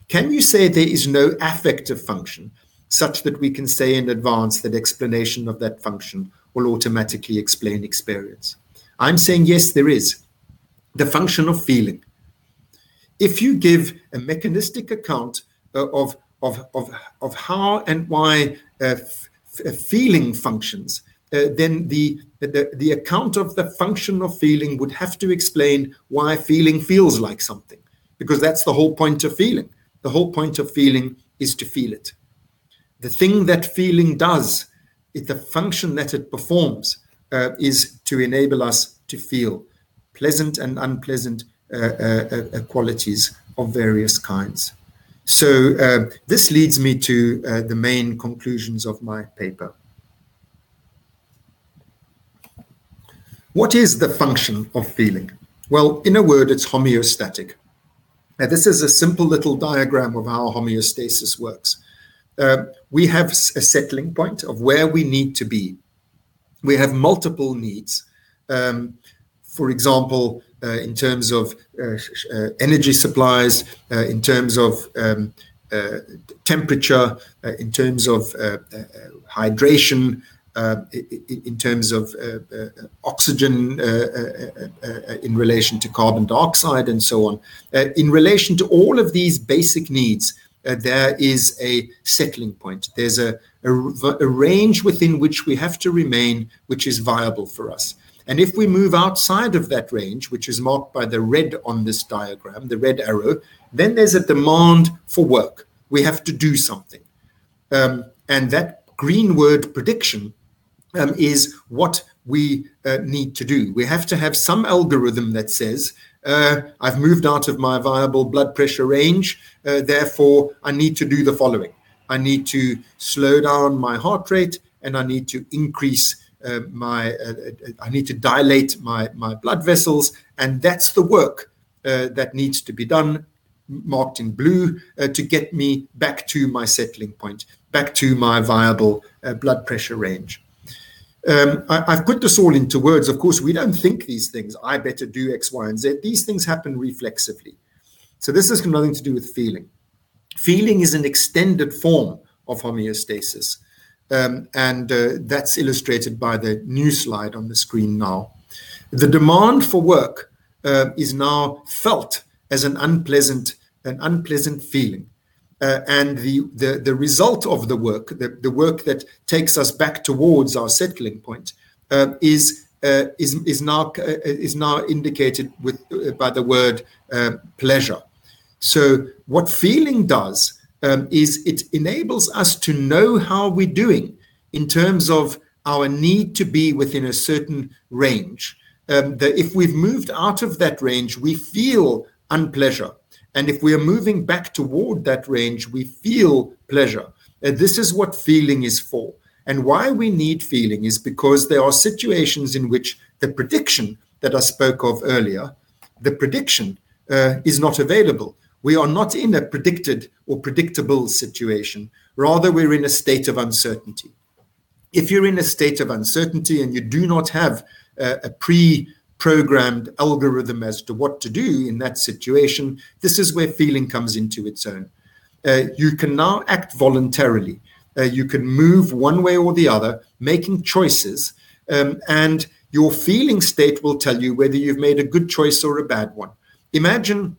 Can you say there is no affective function such that we can say in advance that explanation of that function will automatically explain experience? I'm saying yes, there is. The function of feeling. If you give a mechanistic account uh, of, of, of, of how and why uh, uh, feeling functions, uh, then the, the, the account of the function of feeling would have to explain why feeling feels like something, because that's the whole point of feeling. The whole point of feeling is to feel it. The thing that feeling does, it, the function that it performs, uh, is to enable us to feel pleasant and unpleasant uh, uh, uh qualities of various kinds. So this leads me to the main conclusions of my paper. What is the function of feeling? Well, in a word, it's homeostatic. Now, this is a simple little diagram of how homeostasis works. Uh, we have a settling point of where we need to be. We have multiple needs. Um, for example, uh, in terms of uh, uh, energy supplies, uh, in terms of um, uh, temperature, uh, in terms of hydration, in terms of oxygen in relation to carbon dioxide and so on. in relation to all of these basic needs, there is a settling point. There's a range within which we have to remain, which is viable for us. And if we move outside of that range, which is marked by the red on this diagram, the red arrow, then there's a demand for work. We have to do something. Um, and that green word prediction um, is what we uh, need to do. We have to have some algorithm that says, uh, I've moved out of my viable blood pressure range, uh, therefore I need to do the following. I need to slow down my heart rate and I need to increase my uh, uh, I need to dilate my my blood vessels, and that's the work uh, that needs to be done, marked in blue, uh, to get me back to my settling point, back to my viable blood pressure range. Um, I, have put this all into words. Of course, we don't think these things. I better do X, Y, and Z. These things happen reflexively. So this has nothing to do with feeling. Feeling is an extended form of homeostasis. Um, and uh, that's illustrated by the new slide on the screen now. The demand for work uh, is now felt as an unpleasant, an unpleasant feeling. Uh, and the, result of the work, the, work that takes us back towards our settling point, is, is, is, now, is now indicated with, by the word pleasure. So, what feeling does um, is it enables us to know how we're doing in terms of our need to be within a certain range. Um, that if we've moved out of that range, we feel unpleasure. And if we are moving back toward that range, we feel pleasure. And this is what feeling is for. And why we need feeling is because there are situations in which the prediction that I spoke of earlier, the prediction uh, is not available. We are not in a predicted or predictable situation. Rather, we're in a state of uncertainty. If you're in a state of uncertainty and you do not have a, a pre programmed algorithm as to what to do in that situation, this is where feeling comes into its own. Uh, you can now act voluntarily. Uh, you can move one way or the other, making choices, um, and your feeling state will tell you whether you've made a good choice or a bad one. Imagine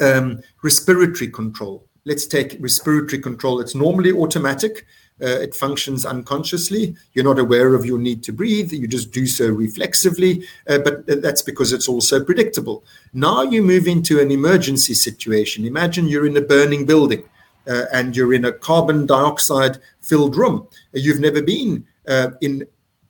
um, respiratory control. Let's take respiratory control. It's normally automatic. Uh, it functions unconsciously. You're not aware of your need to breathe. You just do so reflexively, uh, but that's because it's also predictable. Now you move into an emergency situation. Imagine you're in a burning building. Uh, and you're in a carbon dioxide filled room. You've never been uh, in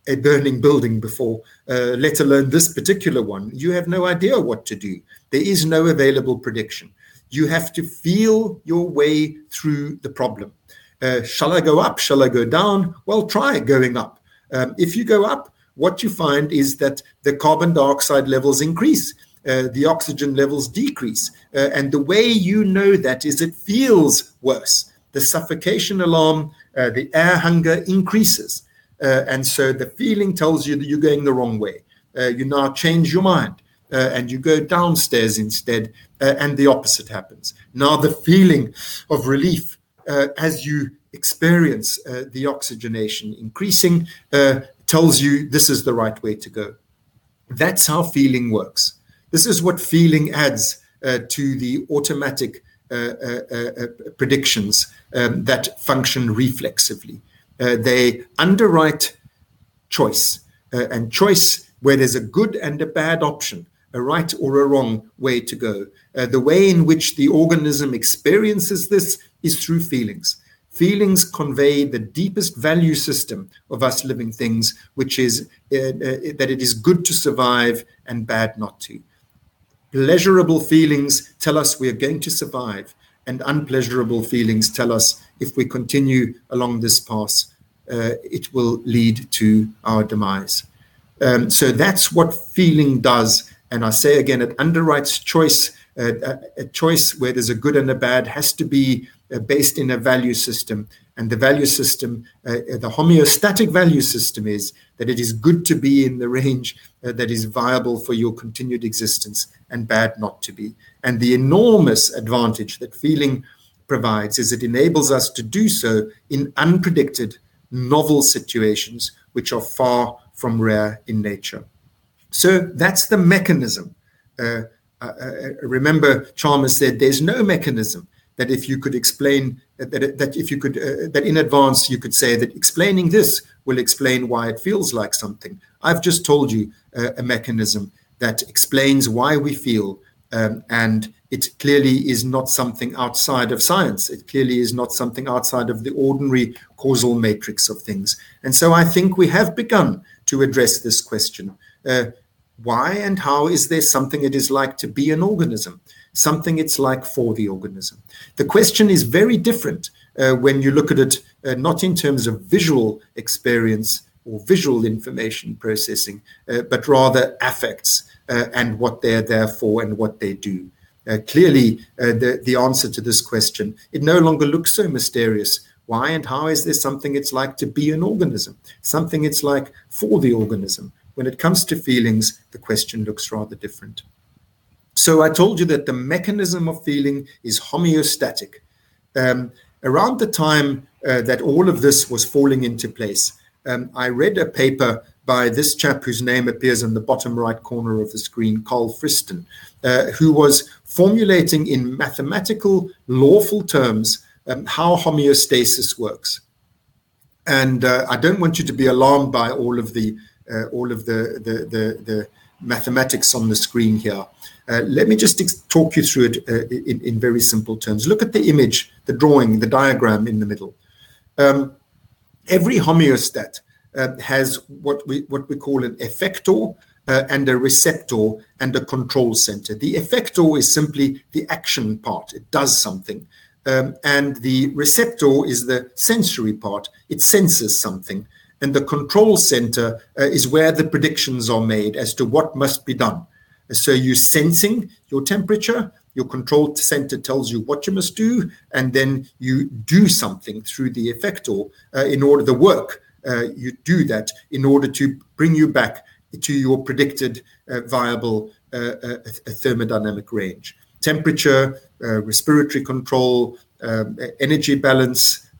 a burning building before, uh, let alone this particular one. You have no idea what to do. There is no available prediction. You have to feel your way through the problem. Uh, shall I go up? Shall I go down? Well, try going up. Um, if you go up, what you find is that the carbon dioxide levels increase. Uh, the oxygen levels decrease. Uh, and the way you know that is it feels worse. The suffocation alarm, uh, the air hunger increases. Uh, and so the feeling tells you that you're going the wrong way. Uh, you now change your mind and you go downstairs instead, and the opposite happens. Now, the feeling of relief as you experience the oxygenation increasing tells you this is the right way to go. That's how feeling works. This is what feeling adds uh, to the automatic uh, uh, uh predictions um, that function reflexively. Uh, they underwrite choice, uh, and choice where there's a good and a bad option, a right or a wrong way to go. the way in which the organism experiences this is through feelings. Feelings convey the deepest value system of us living things, which is uh, uh, that it is good to survive and bad not to. Pleasurable feelings tell us we are going to survive, and unpleasurable feelings tell us if we continue along this path, uh, it will lead to our demise. Um, so that's what feeling does. And I say again, it underwrites choice. Uh, a, a choice where there's a good and a bad has to be uh, based in a value system. And the value system, uh, the homeostatic value system is that it is good to be in the range uh, that is viable for your continued existence and bad not to be. And the enormous advantage that feeling provides is it enables us to do so in unpredicted, novel situations, which are far from rare in nature. So that's the mechanism. Uh, uh, uh remember, Chalmers said there's no mechanism that if you could explain that, that if you could uh, that in advance you could say that explaining this will explain why it feels like something. I've just told you uh, a mechanism that explains why we feel um, and it clearly is not something outside of science. It clearly is not something outside of the ordinary causal matrix of things. And so i think we have begun to address this question. Uh, why and how is there something it is like to be an organism something it's like for the organism. The question is very different uh, when you look at it uh, not in terms of visual experience or visual information processing, uh, but rather affects uh, and what they're there for and what they do. Uh, clearly, uh, the, the answer to this question, it no longer looks so mysterious. Why and how is there something it's like to be an organism, something it's like for the organism? When it comes to feelings, the question looks rather different. So I told you that the mechanism of feeling is homeostatic. Um, around the time uh, that all of this was falling into place, um, I read a paper by this chap whose name appears in the bottom right corner of the screen, Carl Friston, uh, who was formulating in mathematical, lawful terms um, how homeostasis works. And uh, I don't want you to be alarmed by all of the all of the, the, the, the mathematics on the screen here. Uh, let me just talk you through it uh, in, in, very simple terms. Look at the image, the drawing, the diagram in the middle. Um, every homeostat uh, has what we what we call an effector uh, and a receptor and a control center. The effector is simply the action part; it does something, um, and the receptor is the sensory part; it senses something. And the control center uh, is where the predictions are made as to what must be done. So you're sensing your temperature, your control center tells you what you must do, and then you do something through the effector uh, in order the work. Uh, you do that in order to bring you back to your predicted uh, viable uh, uh, thermodynamic range. Temperature, respiratory control, um, energy balance,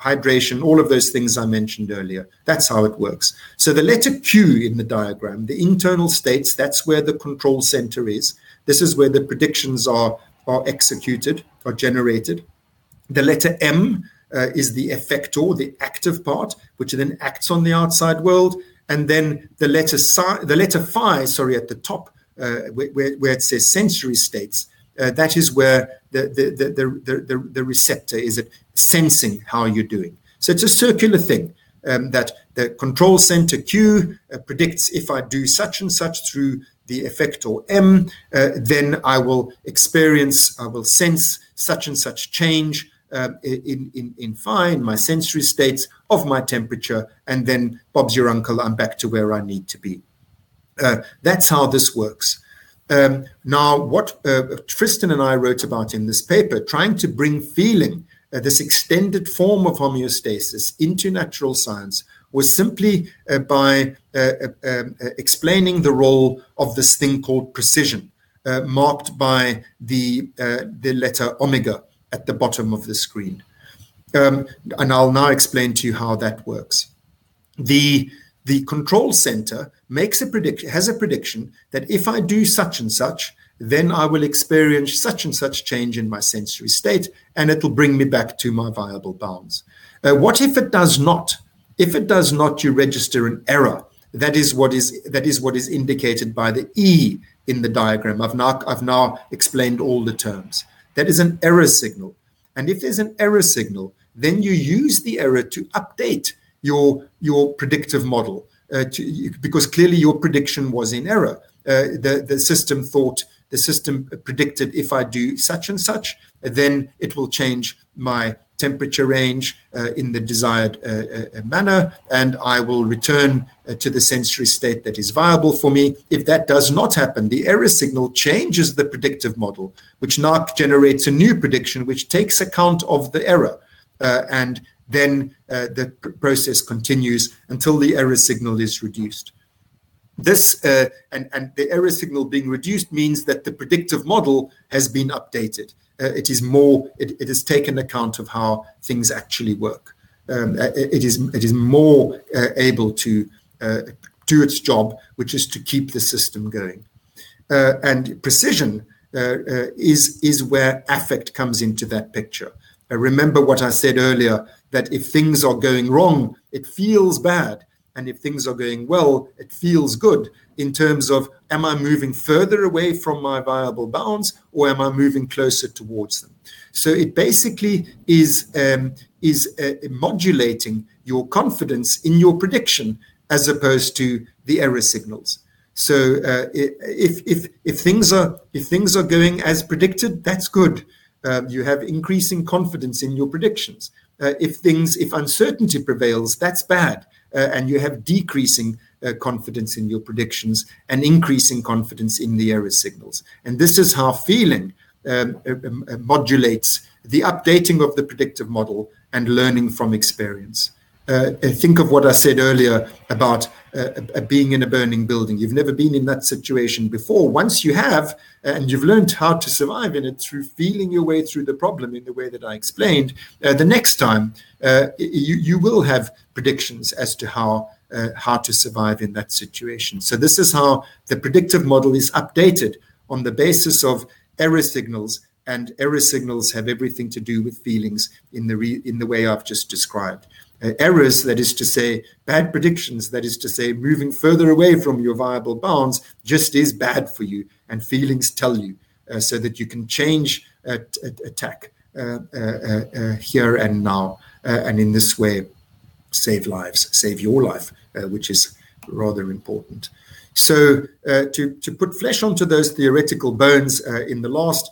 hydration, all of those things I mentioned earlier. That's how it works. So the letter Q in the diagram, the internal states, that's where the control center is. This is where the predictions are, are executed, are generated. The letter M uh, is the effector, the active part, which then acts on the outside world. And then the letter psi, the letter phi, sorry, at the top, uh, where, it says sensory states, that is where the, the, the, the, receptor is at sensing how you're doing. So it's a circular thing um, that the control center Q uh, predicts if I do such and such through the effector M, uh, then I will experience, I will sense such and such change uh, in, in, in in my sensory states of my temperature, and then Bob's your uncle, I'm back to where I need to be. Uh, that's how this works. Um, now, what uh, Friston and I wrote about in this paper, trying to bring feeling, uh, this extended form of homeostasis, into natural science, was simply uh, by uh, uh, um, explaining the role of this thing called precision, marked by the, the letter omega at the bottom of the screen. Um, and I'll now explain to you how that works. The the control center makes a prediction has a prediction that if I do such and such, then I will experience such and such change in my sensory state, and it'll bring me back to my viable bounds. Uh, what if it does not? If it does not, you register an error. That is what is that is what is indicated by the E in the diagram. I've now I've now explained all the terms. That is an error signal. And if there's an error signal, then you use the error to update your your predictive model uh, to, because clearly your prediction was in error. Uh, the the system thought the system predicted if I do such and such, then it will change my temperature range uh, in the desired uh, uh, uh, manner, and I will return to the sensory state that is viable for me. If that does not happen, the error signal changes the predictive model, which now generates a new prediction which takes account of the error. and then uh, the process continues until the error signal is reduced. This uh, and, the error signal being reduced means that the predictive model has been updated. Uh, it is more, it, has taken account of how things actually work. Um, it is it is more able to do its job, which is to keep the system going. and precision is is where affect comes into that picture. remember what I said earlier that if things are going wrong, it feels bad. And if things are going well, it feels good in terms of am I moving further away from my viable bounds or am I moving closer towards them? So it basically is, um, is uh, modulating your confidence in your prediction as opposed to the error signals. So uh, if, if, if, things are, if things are going as predicted, that's good. Um, you have increasing confidence in your predictions uh, if things, if uncertainty prevails, that's bad. Uh, and you have decreasing uh, confidence in your predictions and increasing confidence in the error signals. And this is how feeling um, uh, um, uh, modulates the updating of the predictive model and learning from experience. Uh, think of what I said earlier about uh, uh, being in a burning building. You've never been in that situation before. Once you have, uh, and you've learned how to survive in it through feeling your way through the problem in the way that I explained, uh, the next time uh, you, you will have predictions as to how. how to survive in that situation. So, this is how the predictive model is updated on the basis of error signals and error signals have everything to do with feelings in the re- in the way I've just described uh, errors, that is to say, bad predictions, that is to say, moving further away from your viable bounds, just is bad for you. And feelings tell you uh, so that you can change uh, attack uh, uh, uh, here and now. and in this way, save lives, save your life, which is rather important. So, to, to put flesh onto those theoretical bones in the last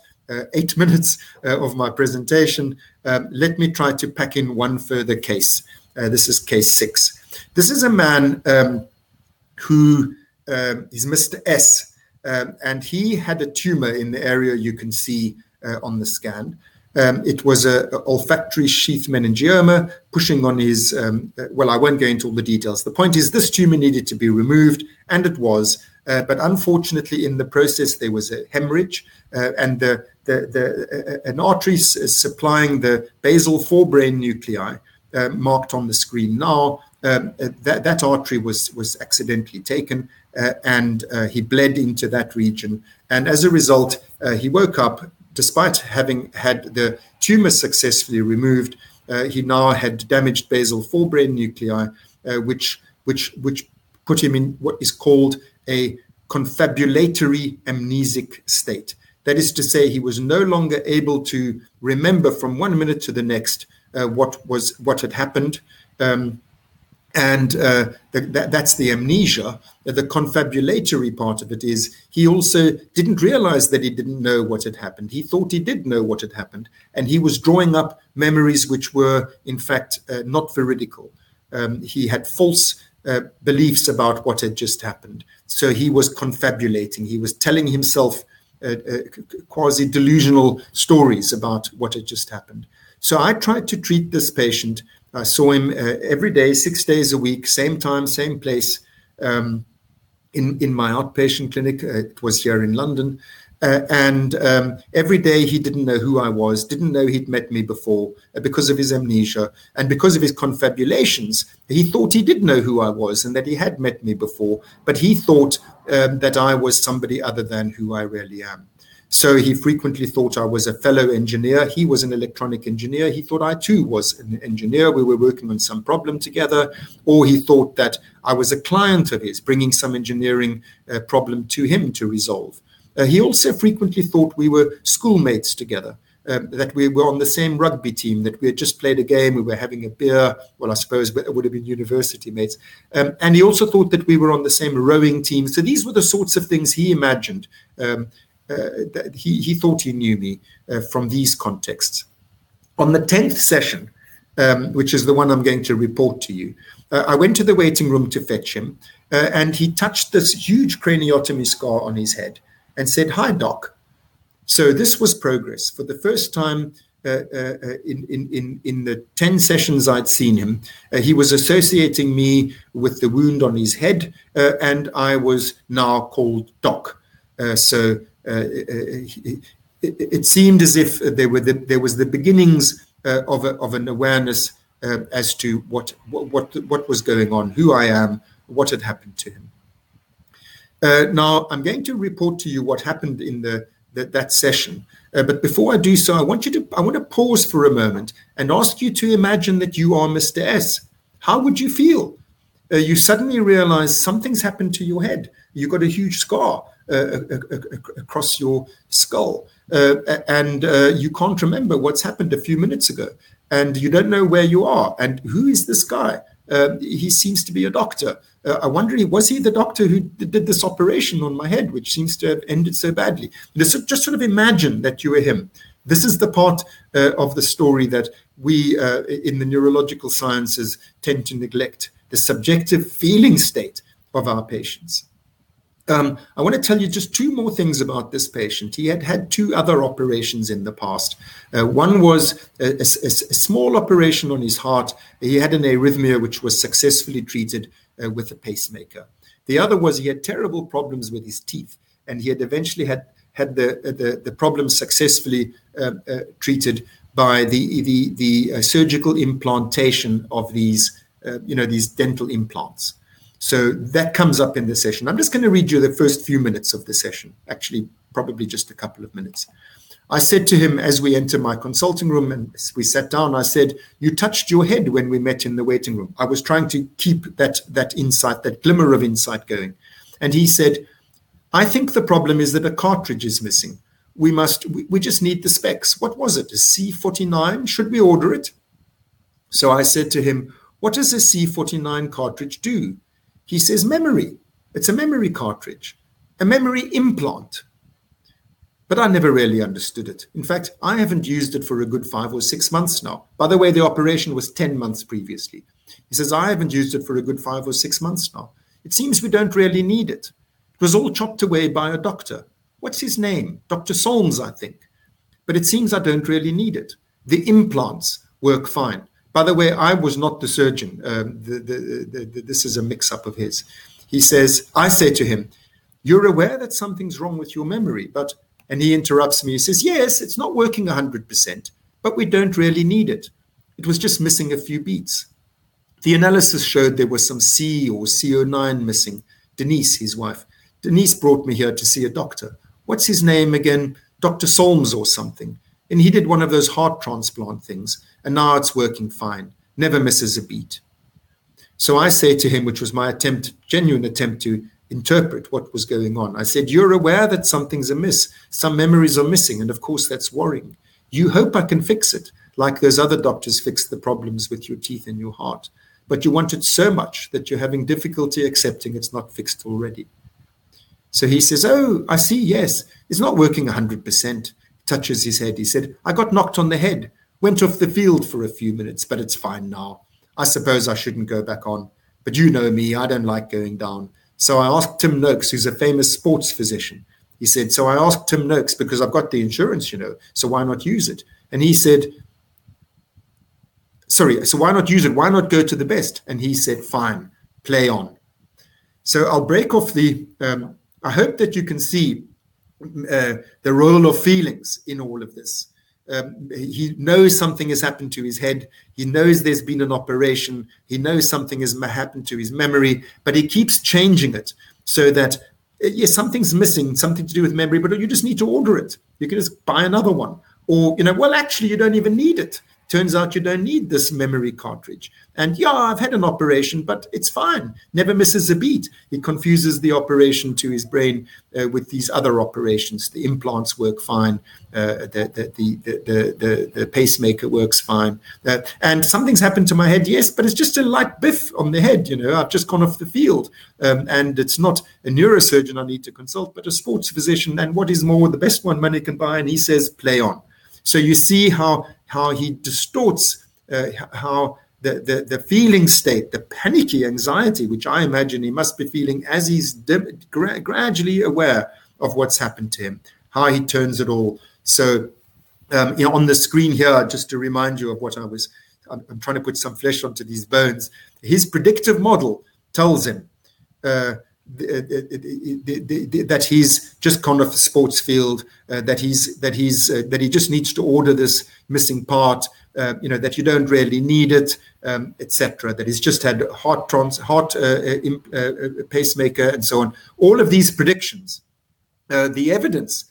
eight minutes of my presentation, um, let me try to pack in one further case. Uh, this is case six. This is a man um, who um, is Mr. S, um, and he had a tumor in the area you can see uh, on the scan. Um, it was a, a, olfactory sheath meningioma pushing on his. Um, uh, well, I won't go into all the details. The point is, this tumor needed to be removed, and it was. Uh, but unfortunately, in the process, there was a hemorrhage, uh, and the, the, the uh, an artery supplying the basal forebrain nuclei uh, marked on the screen now. Um, uh, that, that artery was was accidentally taken, uh, and uh, he bled into that region. And as a result, uh, he woke up despite having had the tumor successfully removed. Uh, he now had damaged basal forebrain nuclei, which which which put him in what is called a confabulatory amnesic state. That is to say, he was no longer able to remember from one minute to the next uh, what was what had happened. Um, and uh, the, that, that's the amnesia. The confabulatory part of it is he also didn't realize that he didn't know what had happened. He thought he did know what had happened, and he was drawing up memories which were, in fact, uh, not veridical. Um, he had false uh, beliefs about what had just happened. So he was confabulating. He was telling himself uh, uh, quasi delusional stories about what had just happened. So I tried to treat this patient I saw him uh, every day, six days a week, same time, same place, um, in in my outpatient clinic. Uh, it was here in London, uh, and um, every day he didn't know who I was, didn't know he'd met me before uh, because of his amnesia and because of his confabulations. He thought he did know who I was and that he had met me before, but he thought um, that I was somebody other than who I really am. So he frequently thought I was a fellow engineer. He was an electronic engineer. He thought I too was an engineer. We were working on some problem together. Or he thought that I was a client of his, bringing some engineering uh, problem to him to resolve. Uh, he also frequently thought we were schoolmates together. Um, that we were on the same rugby team, that we had just played a game, we were having a beer. Well, I suppose it would have been university mates. Um, and he also thought that we were on the same rowing team. So these were the sorts of things he imagined. Um, uh, he, he thought he knew me uh, from these contexts. On the 10th session, um, which is the one I'm going to report to you, uh, I went to the waiting room to fetch him, uh, and he touched this huge craniotomy scar on his head and said, Hi, doc. So this was progress. For the first time uh, uh, in, in, in the 10 sessions I'd seen him, he was associating me with the wound on his head, and I was now called doc. so uh, it, it, seemed as if there were the, there was the beginnings uh, of, a, of an awareness uh, as to what, what what was going on, who I am, what had happened to him. Uh, now, I'm going to report to you what happened in the, the that session. Uh, but before I do so, I want you to I want to pause for a moment and ask you to imagine that you are Mr. S. How would you feel? Uh, you suddenly realize something's happened to your head. You've got a huge scar. Uh, across your skull. Uh, and uh, you can't remember what's happened a few minutes ago. And you don't know where you are. And who is this guy? he seems to be a doctor. I wonder, was he the doctor who did this operation on my head, which seems to have ended so badly? Just, just sort of imagine that you were him. This is the part uh, of the story that we uh, in the neurological sciences tend to neglect the subjective feeling state of our patients. Um, I want to tell you just two more things about this patient. He had had two other operations in the past. Uh, one was a, a, a, small operation on his heart. He had an arrhythmia which was successfully treated uh, with a pacemaker. The other was he had terrible problems with his teeth, and he had eventually had had the the, the problem successfully uh, uh treated by the the, the uh, surgical implantation of these uh, you know these dental implants. So that comes up in the session. I'm just going to read you the first few minutes of the session, actually, probably just a couple of minutes. I said to him as we enter my consulting room and we sat down, I said, You touched your head when we met in the waiting room. I was trying to keep that, that insight, that glimmer of insight going. And he said, I think the problem is that a cartridge is missing. We must, we, we just need the specs. What was it? A C49? Should we order it? So I said to him, What does a C49 cartridge do? He says memory. It's a memory cartridge, a memory implant. But I never really understood it. In fact, I haven't used it for a good five or six months now. By the way, the operation was 10 months previously. He says, I haven't used it for a good five or six months now. It seems we don't really need it. It was all chopped away by a doctor. What's his name? Dr. Solms, I think. But it seems I don't really need it. The implants work fine. By the way, I was not the surgeon. Um, the, the, the, this is a mix up of his. He says, I say to him, You're aware that something's wrong with your memory, but, and he interrupts me. He says, Yes, it's not working 100%, but we don't really need it. It was just missing a few beats. The analysis showed there was some C or CO9 missing. Denise, his wife. Denise brought me here to see a doctor. What's his name again? Dr. Solms or something. And he did one of those heart transplant things and now it's working fine, never misses a beat. So I say to him, which was my attempt, genuine attempt to interpret what was going on. I said, You're aware that something's amiss, some memories are missing, and of course that's worrying. You hope I can fix it, like those other doctors fixed the problems with your teeth and your heart. but you want it so much that you're having difficulty accepting it's not fixed already. So he says, Oh, I see, yes, it's not working 100%. Touches his head. He said, I got knocked on the head, went off the field for a few minutes, but it's fine now. I suppose I shouldn't go back on. But you know me, I don't like going down. So I asked Tim Noakes, who's a famous sports physician. He said, So I asked Tim Noakes because I've got the insurance, you know, so why not use it? And he said, Sorry, so why not use it? Why not go to the best? And he said, Fine, play on. So I'll break off the. Um, I hope that you can see uh, the role of feelings in all of this. Um, he knows something has happened to his head. He knows there's been an operation. He knows something has happened to his memory, but he keeps changing it so that yes, something's missing, something to do with memory, but you just need to order it. You can just buy another one. Or, you know, well, actually, you don't even need it. Turns out you don't need this memory cartridge. And yeah, I've had an operation, but it's fine. Never misses a beat. He confuses the operation to his brain uh, with these other operations. The implants work fine. Uh, the, the, the, the, the, pacemaker works fine. Uh, and something's happened to my head, yes, but it's just a light biff on the head. You know, I've just gone off the field. Um, and it's not a neurosurgeon I need to consult, but a sports physician. And what is more, the best one money can buy. And he says, play on. So you see how how he distorts uh, how the, the, the feeling state, the panicky anxiety, which I imagine he must be feeling as he's gra- gradually aware of what's happened to him, how he turns it all. So, um, you know, on the screen here, just to remind you of what I was, I'm, I'm trying to put some flesh onto these bones. His predictive model tells him uh, that he's just kind of the sports field, uh, that he's that he's uh, that he just needs to order this missing part, uh, you know, that you don't really need it, um, etc. That he's just had heart trans, heart uh, uh, uh, pacemaker, and so on. All of these predictions, the evidence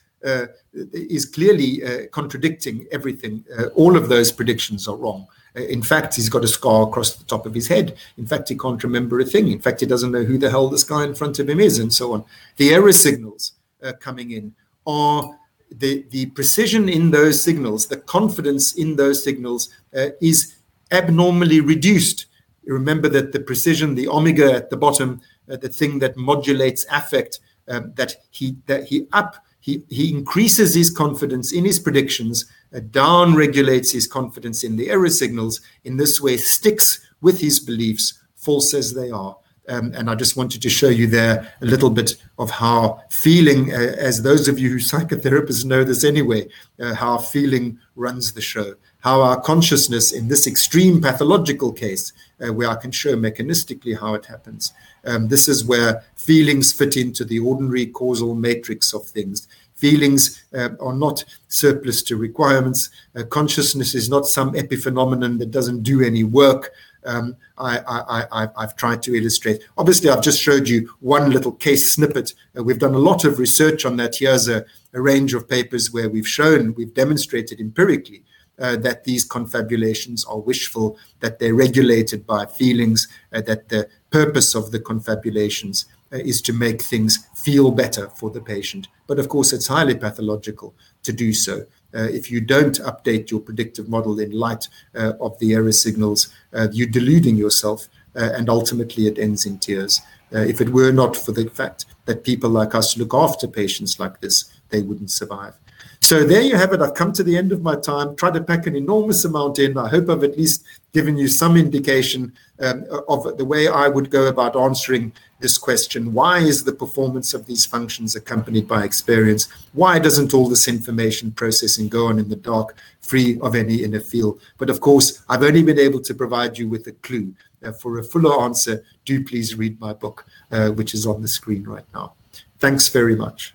is clearly contradicting everything. all of those predictions are wrong. In fact, he's got a scar across the top of his head. In fact, he can't remember a thing. In fact, he doesn't know who the hell this guy in front of him is, and so on. The error signals uh, coming in are the, the precision in those signals, the confidence in those signals uh, is abnormally reduced. remember that the precision, the omega at the bottom, uh, the thing that modulates affect, um, that he that he up he, he increases his confidence in his predictions, down regulates his confidence in the error signals. In this way, sticks with his beliefs, false as they are. Um, and I just wanted to show you there a little bit of how feeling, uh, as those of you who psychotherapists know this anyway, uh, how feeling runs the show, how our consciousness in this extreme pathological case, uh, where I can show mechanistically how it happens, um, this is where feelings fit into the ordinary causal matrix of things. Feelings uh, are not surplus to requirements. Uh, consciousness is not some epiphenomenon that doesn't do any work. Um, I, have tried to illustrate. Obviously, I've just showed you one little case snippet. Uh, we've done a lot of research on that. Here's a, a range of papers where we've shown, we've demonstrated empirically uh, that these confabulations are wishful, that they're regulated by feelings, uh, that the purpose of the confabulations is to make things feel better for the patient. But of course, it's highly pathological to do so. Uh, if you don't update your predictive model in light uh, of the error signals, uh, you're deluding yourself, and ultimately it ends in tears. if it were not for the fact that people like us look after patients like this, they wouldn't survive. So there you have it. I've come to the end of my time, tried to pack an enormous amount in. I hope I've at least given you some indication um, of the way I would go about answering this question. Why is the performance of these functions accompanied by experience? Why doesn't all this information processing go on in the dark, free of any inner feel? But of course, I've only been able to provide you with a clue. Uh, for a fuller answer, do please read my book, uh, which is on the screen right now. Thanks very much.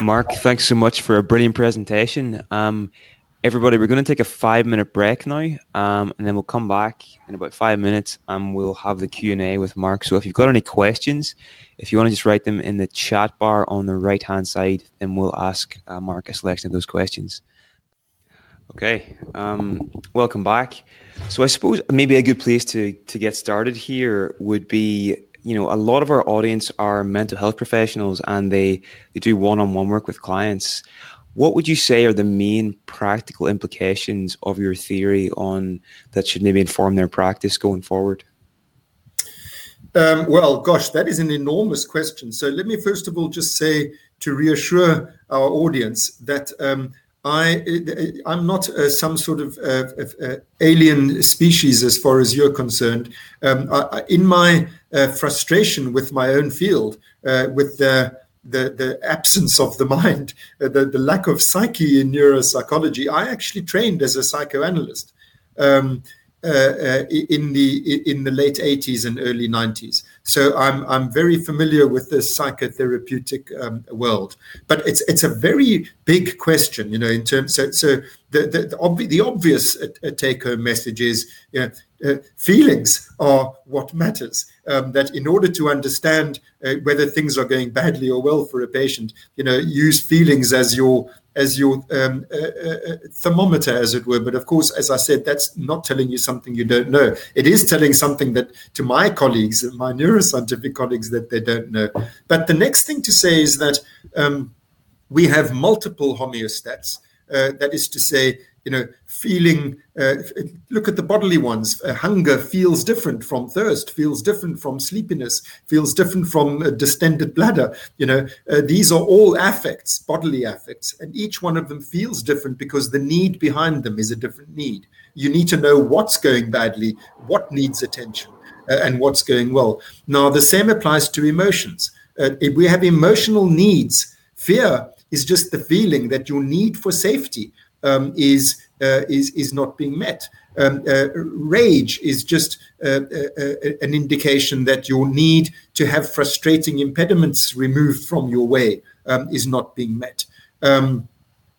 Mark, thanks so much for a brilliant presentation. Um, everybody, we're going to take a five minute break now, um, and then we'll come back in about five minutes and we'll have the Q&A with Mark. So if you've got any questions, if you want to just write them in the chat bar on the right hand side, then we'll ask uh, Mark a selection of those questions. Okay, um, welcome back. So I suppose maybe a good place to to get started here would be you know, a lot of our audience are mental health professionals and they, they do one-on-one work with clients. What would you say are the main practical implications of your theory on that should maybe inform their practice going forward? Um, well, gosh, that is an enormous question. So let me first of all just say to reassure our audience that um, I I'm not uh, some sort of uh, uh, alien species as far as you're concerned. Um, I, in my uh, frustration with my own field, uh, with the the, the absence of the mind, uh, the, the lack of psyche in neuropsychology, I actually trained as a psychoanalyst. Um, uh, uh, in the in the late 80s and early 90s. So I'm I'm very familiar with the psychotherapeutic um, world, but it's it's a very big question, you know. In terms, so, so the the the, obvi- the obvious uh, take home message is, you know, feelings are what matters. Um, that in order to understand uh, whether things are going badly or well for a patient, you know, use feelings as your as your um, uh, uh, thermometer, as it were. But of course, as I said, that's not telling you something you don't know. It is telling something that to my colleagues, my neuroscientific colleagues, that they don't know. But the next thing to say is that um, we have multiple homeostats. Uh, that is to say, you know, feeling, uh, look at the bodily ones. Uh, hunger feels different from thirst, feels different from sleepiness, feels different from a distended bladder. You know, uh, these are all affects, bodily affects, and each one of them feels different because the need behind them is a different need. You need to know what's going badly, what needs attention, uh, and what's going well. Now, the same applies to emotions. Uh, if we have emotional needs, fear is just the feeling that your need for safety um, is uh, is is not being met. Um, uh, rage is just uh, uh, uh, an indication that your need to have frustrating impediments removed from your way um, is not being met. Um,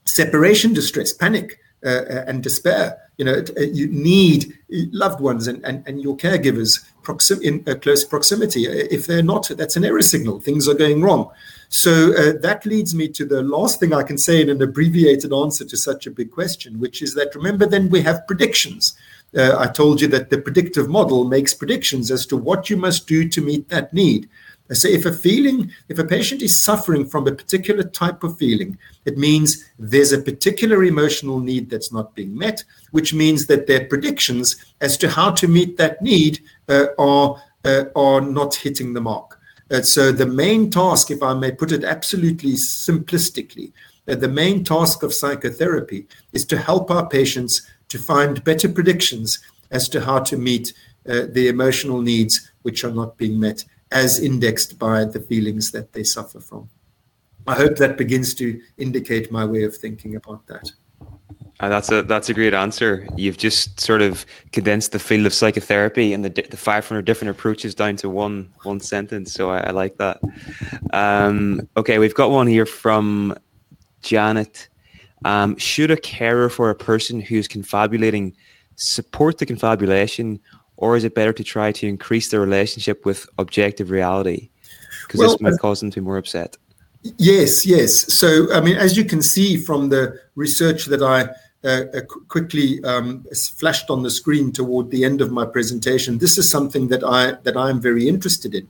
separation distress, panic, uh, and despair. You know, you need loved ones and, and, and your caregivers proxim- in close proximity. If they're not, that's an error signal. Things are going wrong. So uh, that leads me to the last thing I can say in an abbreviated answer to such a big question, which is that remember, then we have predictions. Uh, I told you that the predictive model makes predictions as to what you must do to meet that need. I say if a feeling, if a patient is suffering from a particular type of feeling, it means there's a particular emotional need that's not being met, which means that their predictions as to how to meet that need uh, are uh, are not hitting the mark. Uh, so the main task, if I may put it absolutely simplistically, uh, the main task of psychotherapy is to help our patients to find better predictions as to how to meet uh, the emotional needs which are not being met as indexed by the feelings that they suffer from. I hope that begins to indicate my way of thinking about that. Uh, that's a that's a great answer. You've just sort of condensed the field of psychotherapy and the the 500 different approaches down to one one sentence. So I, I like that. Um, okay, we've got one here from Janet. Um, should a carer for a person who's confabulating support the confabulation, or is it better to try to increase the relationship with objective reality? Because well, this might cause them to be more upset. Yes, yes. So, I mean, as you can see from the research that I uh, uh quickly um, flashed on the screen toward the end of my presentation. This is something that I am very interested in.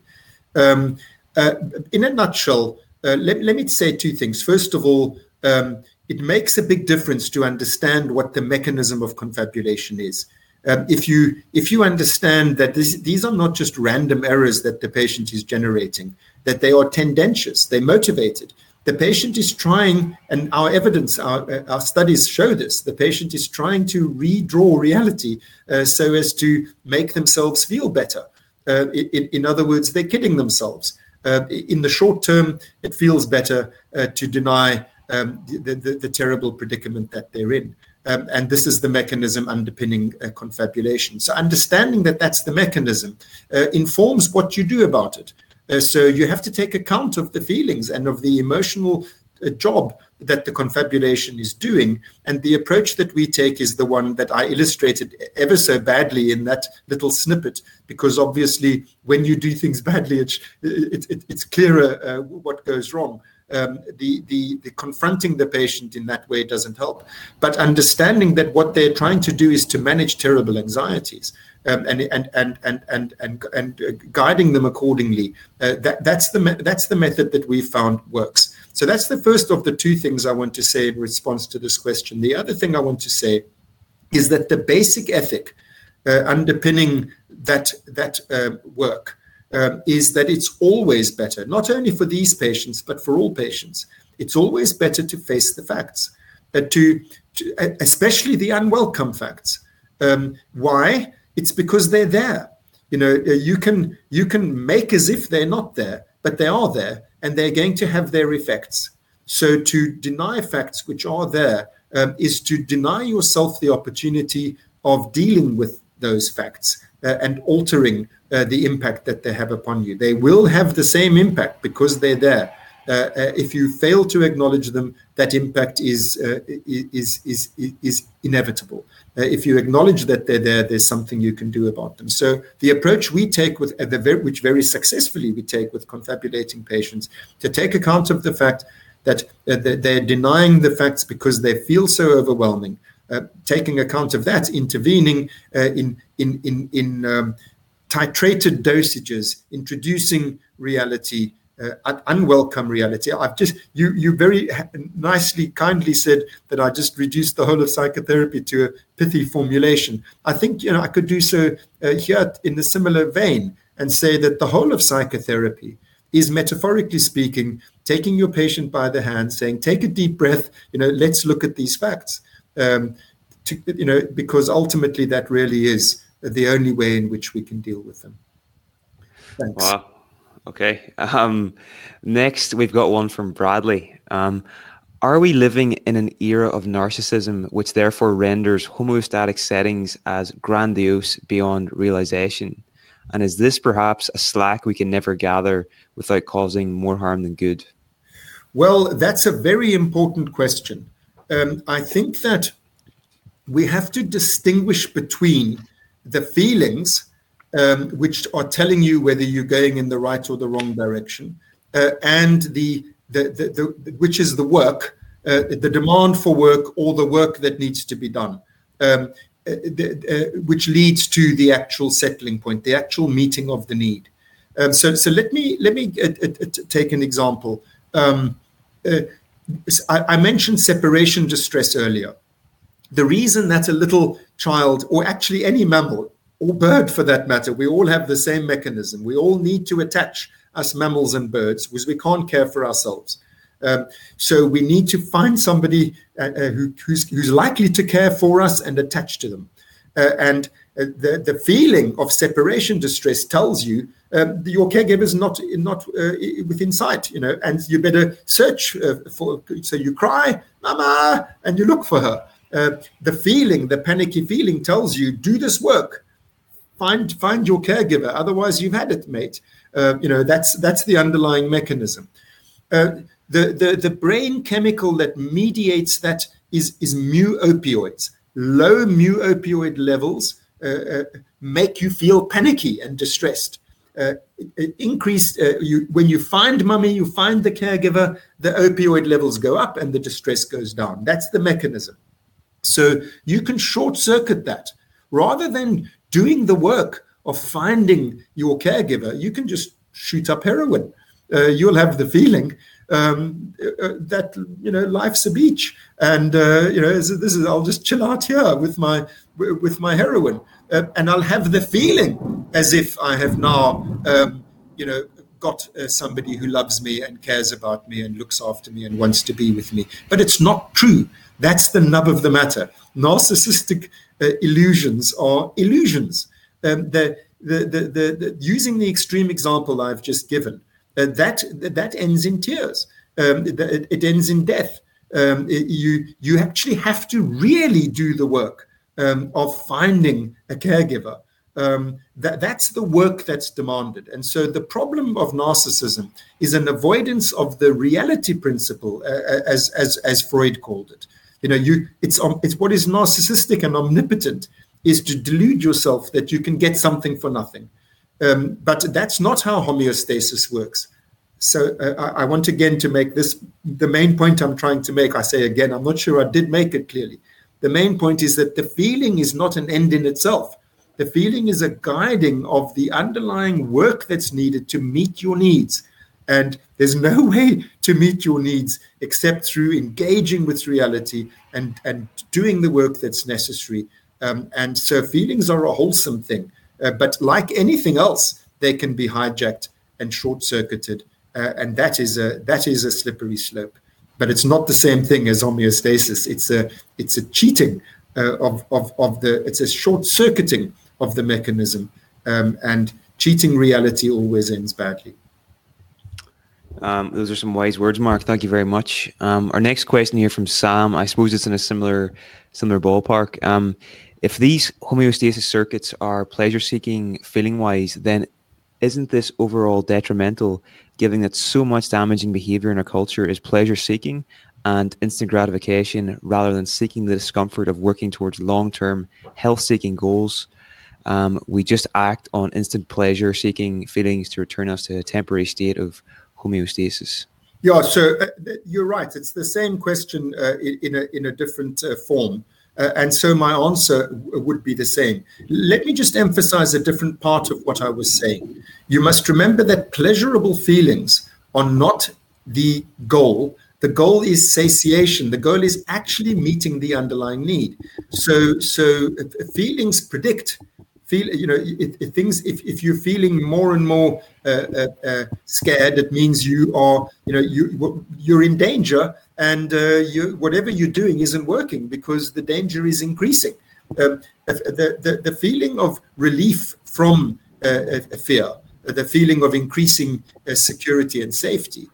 Um, uh, in a nutshell, uh, let, let me say two things. First of all, um, it makes a big difference to understand what the mechanism of confabulation is. If you if you understand that these are not just random errors that the patient is generating, that they are tendentious, they're motivated, the patient is trying, and our evidence, our, uh, our studies show this, the patient is trying to redraw reality uh, so as to make themselves feel better. Uh, in, in, other words, they're kidding themselves. Uh, in the short term, it feels better uh, to deny um, the, the, the, terrible predicament that they're in. Um, and this is the mechanism underpinning uh, confabulation. So, understanding that that's the mechanism informs what you do about it. Uh, so you have to take account of the feelings and of the emotional uh, job that the confabulation is doing. And the approach that we take is the one that I illustrated ever so badly in that little snippet, because obviously, when you do things badly, it's, it, it, it's clearer uh, what goes wrong. Um, the, the, the confronting the patient in that way doesn't help. But understanding that what they're trying to do is to manage terrible anxieties and, and, and, and, and, and, and, guiding them accordingly. Uh, that, that's, the me- that's the method that we found works. So that's the first of the two things I want to say in response to this question. The other thing I want to say is that the basic ethic uh, underpinning that that uh, work um, is that it's always better, not only for these patients but for all patients. It's always better to face the facts, uh, especially the unwelcome facts. Um, why? It's because they're there. You know, uh, you can you can make as if they're not there, but they are there, and they're going to have their effects. So to deny facts which are there um, is to deny yourself the opportunity of dealing with those facts uh, and altering uh, the impact that they have upon you. They will have the same impact because they're there. Uh, uh if you fail to acknowledge them, that impact is uh, is, is is inevitable. If you acknowledge that they're there, there's something you can do about them. So the approach we take with the very, which very successfully we take with confabulating patients to take account of the fact that they're denying the facts because they feel so overwhelming uh, taking account of that, intervening uh, in in in in um, titrated dosages, introducing reality, uh, unwelcome reality. I've just you you very nicely, kindly said that I just reduced the whole of psychotherapy to a pithy formulation. I think you know I could do so uh, here in a similar vein and say that the whole of psychotherapy is metaphorically speaking taking your patient by the hand saying take a deep breath you know let's look at these facts um, to, you know, because ultimately that really is the only way in which we can deal with them. Thanks. Wow. Okay. Um, next, we've got one from Bradley. Um, are we living in an era of narcissism which therefore renders homeostatic settings as grandiose beyond realization? And is this perhaps a slack we can never gather without causing more harm than good? Well, that's a very important question um, I think that we have to distinguish between the feelings, um, which are telling you whether you're going in the right or the wrong direction, uh, and the, the, the, the, which is the work, uh, the demand for work or the work that needs to be done. Um, uh, uh, which leads to the actual settling point, the actual meeting of the need. Um, so, so let me let me uh, uh, take an example. Um, I, I mentioned separation distress earlier. The reason that a little child, or actually any mammal, or bird for that matter, we all have the same mechanism. We all need to attach us mammals and birds because we can't care for ourselves. Um, so we need to find somebody uh, uh, who, who's, who's, likely to care for us and attach to them. Uh, and uh, the, the feeling of separation distress tells you um, your caregiver is not not uh, within sight, you know, and you better search uh, for. So you cry, "Mama," and you look for her. The feeling, the panicky feeling, tells you do this work. Find find your caregiver. Otherwise, you've had it, mate. Uh, you know that's that's the underlying mechanism. Uh, the, the the brain chemical that mediates that is is mu opioids. Low mu opioid levels uh, make you feel panicky and distressed uh, increased uh, you, when you find mummy you find the caregiver the opioid levels go up and the distress goes down that's the mechanism so you can short circuit that rather than doing the work of finding your caregiver you can just shoot up heroin uh, you'll have the feeling um, uh, that you know life's a beach and uh, you know this is i'll just chill out here with my with my heroin uh, and I'll have the feeling as if I have now, um, you know, got uh, somebody who loves me and cares about me and looks after me and wants to be with me. But it's not true. That's the nub of the matter. Narcissistic uh, illusions are illusions. Um, the, the, the, the, using the extreme example I've just given, uh, that that ends in tears. Um, it, it, ends in death. Um, it, you you actually have to really do the work um, of finding a caregiver. Um, that, that's the work that's demanded. And so the problem of narcissism is an avoidance of the reality principle, uh, uh as, as, as Freud called it. You know, you it's um, it's what is narcissistic and omnipotent is to delude yourself that you can get something for nothing. Um, but that's not how homeostasis works. So uh, I, I want again to make this the main point I'm trying to make. I say again, I'm not sure I did make it clearly the main point is that the feeling is not an end in itself. The feeling is a guiding of the underlying work that's needed to meet your needs. And there's no way to meet your needs except through engaging with reality and, and doing the work that's necessary. Um, and so feelings are a wholesome thing. Uh, but like anything else, they can be hijacked and short circuited. Uh, and that is a that is a slippery slope. But it's not the same thing as homeostasis. It's a it's a cheating uh, of, of of the it's a short circuiting of the mechanism, um, and cheating reality always ends badly. Um, those are some wise words, Mark. Thank you very much. Um, our next question here from Sam. I suppose it's in a similar similar ballpark. Um, if these homeostasis circuits are pleasure-seeking, feeling-wise, then isn't this overall detrimental, given that so much damaging behavior in our culture is pleasure-seeking and instant gratification, rather than seeking the discomfort of working towards long-term health-seeking goals? Um, we just act on instant pleasure-seeking feelings to return us to a temporary state of homeostasis? Yeah, so uh, you're right. It's the same question uh, in, a, in a different uh, form. Uh, and so my answer would be the same. Let me just emphasize a different part of what I was saying. You must remember that pleasurable feelings are not the goal. The goal is satiation. The goal is actually meeting the underlying need. So, so feelings predict feel you know if, if things if, if you're feeling more and more uh, uh, uh, scared it means you are you know you you're in danger and uh, you whatever you're doing isn't working because the danger is increasing. Um, the, the the feeling of relief from uh, fear the feeling of increasing security and safety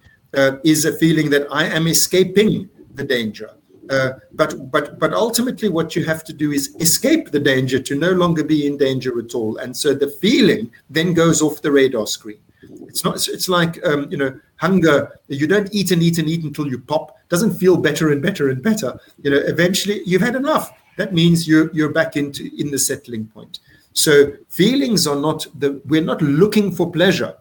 is a feeling that i am escaping the danger uh, but but but ultimately, what you have to do is escape the danger to no longer be in danger at all. And so the feeling then goes off the radar screen. It's not. It's like um, you know hunger. You don't eat and eat and eat until you pop. Doesn't feel better and better and better. You know, eventually you've had enough. That means you're you're back into in the settling point. So feelings are not the. We're not looking for pleasure.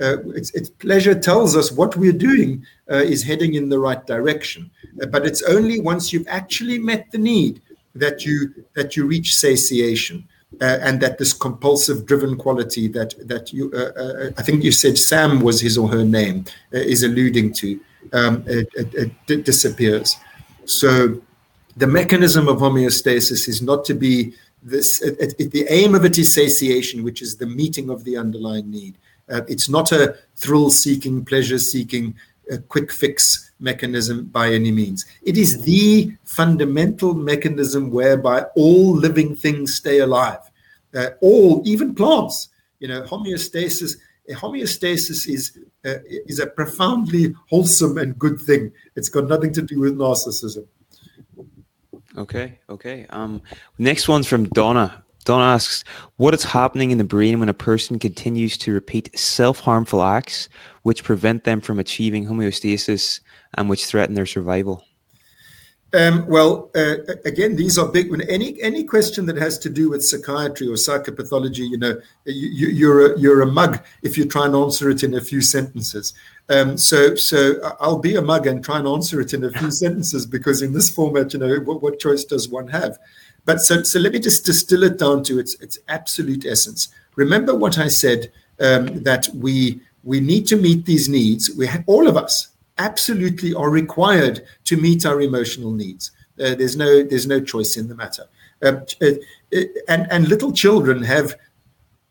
Uh, it's, it's, pleasure tells us what we're doing uh, is heading in the right direction. Uh, but it's only once you've actually met the need that you that you reach satiation. Uh, and that this compulsive driven quality that that you uh, uh, I think you said Sam was his or her name is alluding to um, it, it, it disappears. So the mechanism of homeostasis is not to be this. the aim of it is satiation, which is the meeting of the underlying need. Uh, it's not a thrill seeking, pleasure seeking, uh, quick fix mechanism by any means. It is the fundamental mechanism whereby all living things stay alive. Uh, all, even plants, you know, homeostasis. Homeostasis is uh, is a profoundly wholesome and good thing. It's got nothing to do with narcissism. Okay, okay. Um, next one's from Donna. Don asks, what is happening in the brain when a person continues to repeat self-harmful acts which prevent them from achieving homeostasis and which threaten their survival? Um, well, uh, again, these are big. When any any question that has to do with psychiatry or psychopathology, you know, you, you're a, you're a mug if you try and answer it in a few sentences. Um, so so I'll be a mug and try and answer it in a few sentences because in this format, you know, what, what choice does one have? But so, so let me just distill it down to its its absolute essence. Remember what I said um, that we we need to meet these needs. We all of us absolutely are required to meet our emotional needs. Uh, there's no there's no choice in the matter. Um, uh, uh, and and little children have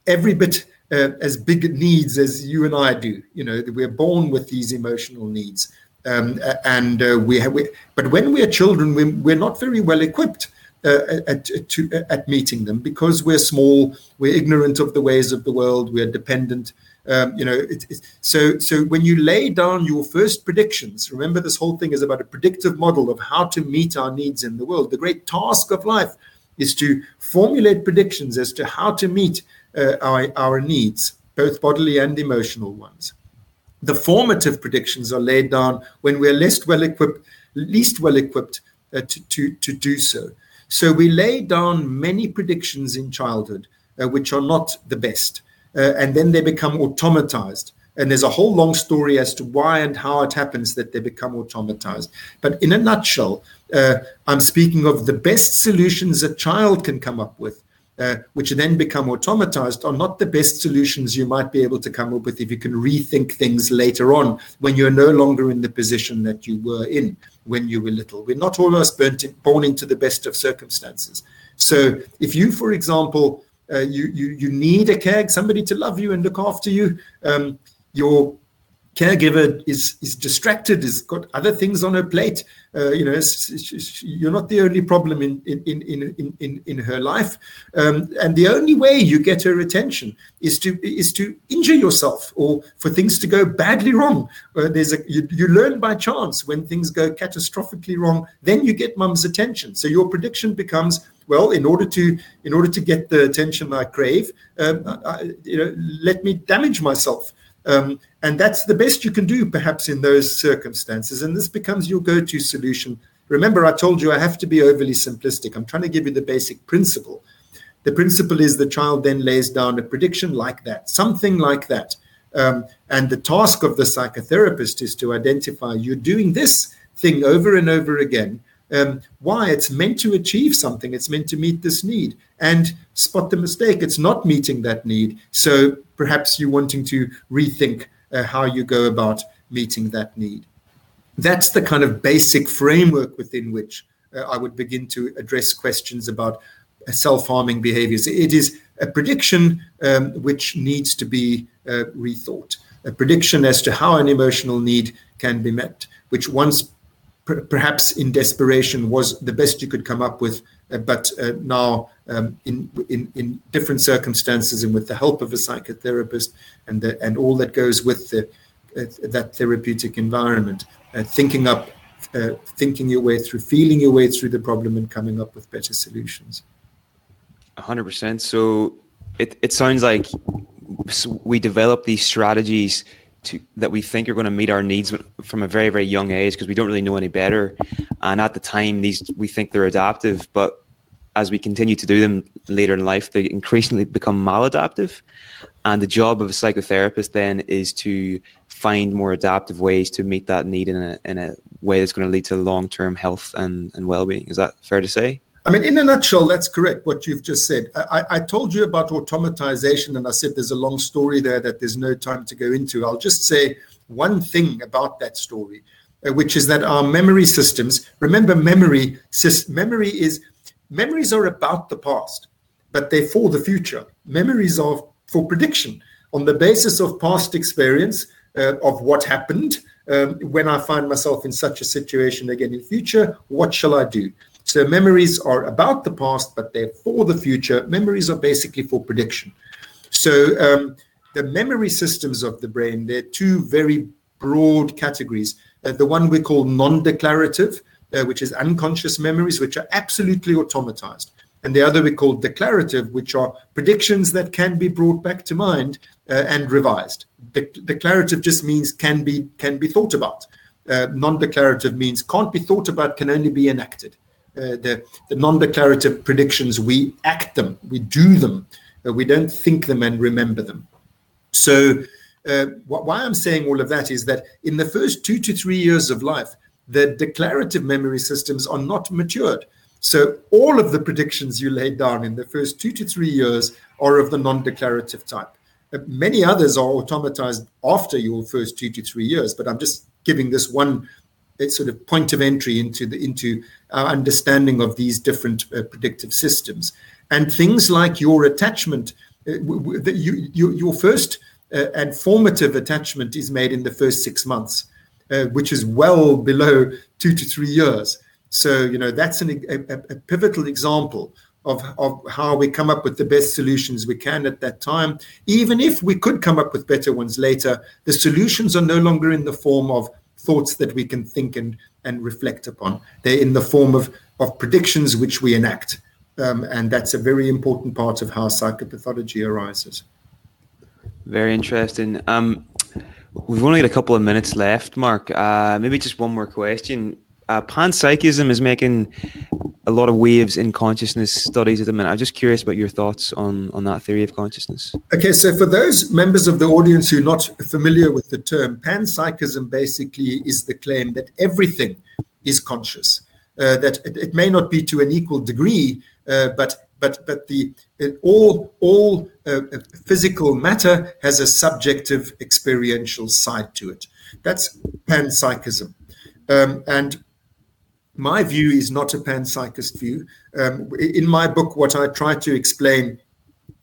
every bit uh, as big needs as you and I do. You know, we're born with these emotional needs. Um, and we have, we, but when we're children, we, we're not very well equipped at, to, at meeting them because we're small, we're ignorant of the ways of the world, we're dependent. Um, you know, it, it, so so when you lay down your first predictions, remember this whole thing is about a predictive model of how to meet our needs in the world. The great task of life is to formulate predictions as to how to meet uh, our our needs, both bodily and emotional ones. The formative predictions are laid down when we're less well equipped, least well equipped uh, to, to to do so. So we lay down many predictions in childhood, uh, which are not the best. Uh, and then they become automatized. And there's a whole long story as to why and how it happens that they become automatized. But in a nutshell, uh, I'm speaking of the best solutions a child can come up with uh, which then become automatized, are not the best solutions you might be able to come up with if you can rethink things later on when you're no longer in the position that you were in when you were little. We're not all of us in, born into the best of circumstances. So if you, for example, uh, you, you you need a care, somebody to love you and look after you, um, your caregiver is is distracted, has got other things on her plate. Uh, you know, it's, it's, you're not the only problem in in in in in, in her life, um, and the only way you get her attention is to is to injure yourself or for things to go badly wrong. Uh, there's a you, you learn by chance when things go catastrophically wrong. Then you get mum's attention. So your prediction becomes well in order to in order to get the attention i crave um, I, you know let me damage myself um, and that's the best you can do, perhaps, in those circumstances. And this becomes your go to solution. Remember, I told you I have to be overly simplistic. I'm trying to give you the basic principle. The principle is the child then lays down a prediction like that, something like that. Um, and the task of the psychotherapist is to identify you're doing this thing over and over again. Um, why? It's meant to achieve something, it's meant to meet this need. And spot the mistake, it's not meeting that need. So perhaps you're wanting to rethink uh, how you go about meeting that need. That's the kind of basic framework within which uh, I would begin to address questions about uh, self harming behaviors. It is a prediction um, which needs to be uh, rethought, a prediction as to how an emotional need can be met, which once per- perhaps in desperation was the best you could come up with uh, but uh, now um, in, in, in different circumstances and with the help of a psychotherapist and the, and all that goes with the, uh, that therapeutic environment, uh, thinking up, uh, thinking your way through, feeling your way through the problem, and coming up with better solutions. hundred percent. So it it sounds like we develop these strategies to, that we think are going to meet our needs from a very very young age because we don't really know any better. And at the time these we think they're adaptive but as we continue to do them later in life they increasingly become maladaptive. And the job of a psychotherapist then is to find more adaptive ways to meet that need in a, in a way that's going to lead to long-term health and, and well-being. Is that fair to say I mean, in a nutshell, that's correct what you've just said. I, I, told you about automatization, and I said there's a long story there that there's no time to go into. I'll just say one thing about that story, uh, which is that our memory systems. Remember, memory memory is memories are about the past, but they're for the future. Memories are for prediction on the basis of past experience uh, of what happened. Um, when I find myself in such a situation again in future, what shall I do? So memories are about the past, but they're for the future. Memories are basically for prediction. So um, the memory systems of the brain, they're two very broad categories. Uh, the one we call non-declarative, uh, which is unconscious memories, which are absolutely automatized. And the other we call declarative, which are predictions that can be brought back to mind uh, and revised. De- declarative just means can be can be thought about. Uh, non-declarative means can't be thought about, can only be enacted. Uh, the, the non-declarative predictions, we act them, we do them, we don't think them and remember them. So uh, wh- why I'm saying all of that is that in the first two to three years of life, the declarative memory systems are not matured. So all of the predictions you laid down in the first two to three years are of the non-declarative type. Uh, many others are automatized after your first two to three years, but I'm just giving this one sort of point of entry into the into our understanding of these different uh, predictive systems. And things like your attachment uh, your first uh, and formative attachment is made in the first six months which is well below two to three years. So you know that's a, a, pivotal example of, of how we come up with the best solutions we can at that time. Even if we could come up with better ones later the solutions are no longer in the form of thoughts that we can think and, and reflect upon. They're in the form of, of predictions which we enact. Um, and that's a very important part of how psychopathology arises. Very interesting. Um, we've only got a couple of minutes left, Mark. Uh, maybe just one more question uh, panpsychism is making a lot of waves in consciousness studies at the minute. I'm just curious about your thoughts on, on that theory of consciousness. Okay, so for those members of the audience who are not familiar with the term, panpsychism basically is the claim that everything is conscious. Uh, that it, it, may not be to an equal degree, uh, but but but the all all uh, physical matter has a subjective experiential side to it. That's panpsychism, um, and my view is not a panpsychist view. Um, in my book, what I try to explain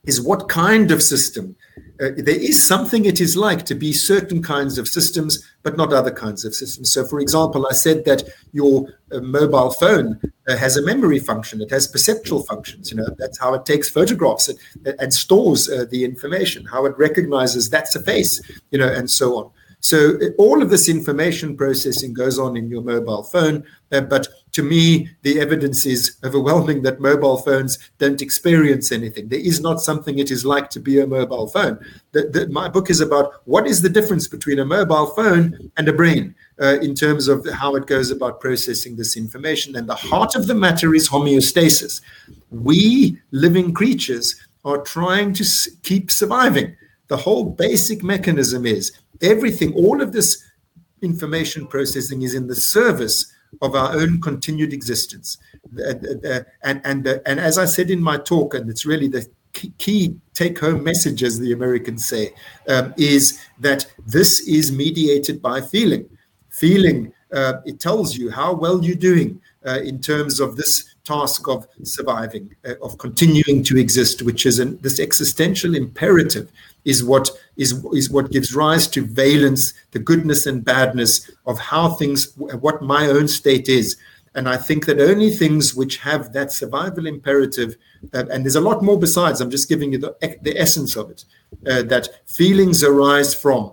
is what kind of system. Uh, there is something it is like to be certain kinds of systems, but not other kinds of systems. So, for example, I said that your uh, mobile phone uh, has a memory function, it has perceptual functions. You know, that's how it takes photographs and, and stores uh, the information, how it recognizes that's a face, you know, and so on. So all of this information processing goes on in your mobile phone. Uh, but to me, the evidence is overwhelming that mobile phones don't experience anything. There is not something it is like to be a mobile phone. The, the, my book is about what is the difference between a mobile phone and a brain uh, in terms of how it goes about processing this information. And the heart of the matter is homeostasis. We living creatures are trying to keep surviving. The whole basic mechanism is everything, all of this information processing is in the service of our own continued existence. And, and, and, as I said in my talk, and it's really the key take home message, as the Americans say, um, is that this is mediated by feeling. Feeling, uh, it tells you how well you're doing uh, in terms of this task of surviving, uh, of continuing to exist, which is an, this existential imperative is what is is what gives rise to valence, the goodness and badness of how things, what my own state is. And I think that only things which have that survival imperative, uh, and there's a lot more besides. I'm just giving you the, the essence of it. Uh, that feelings arise from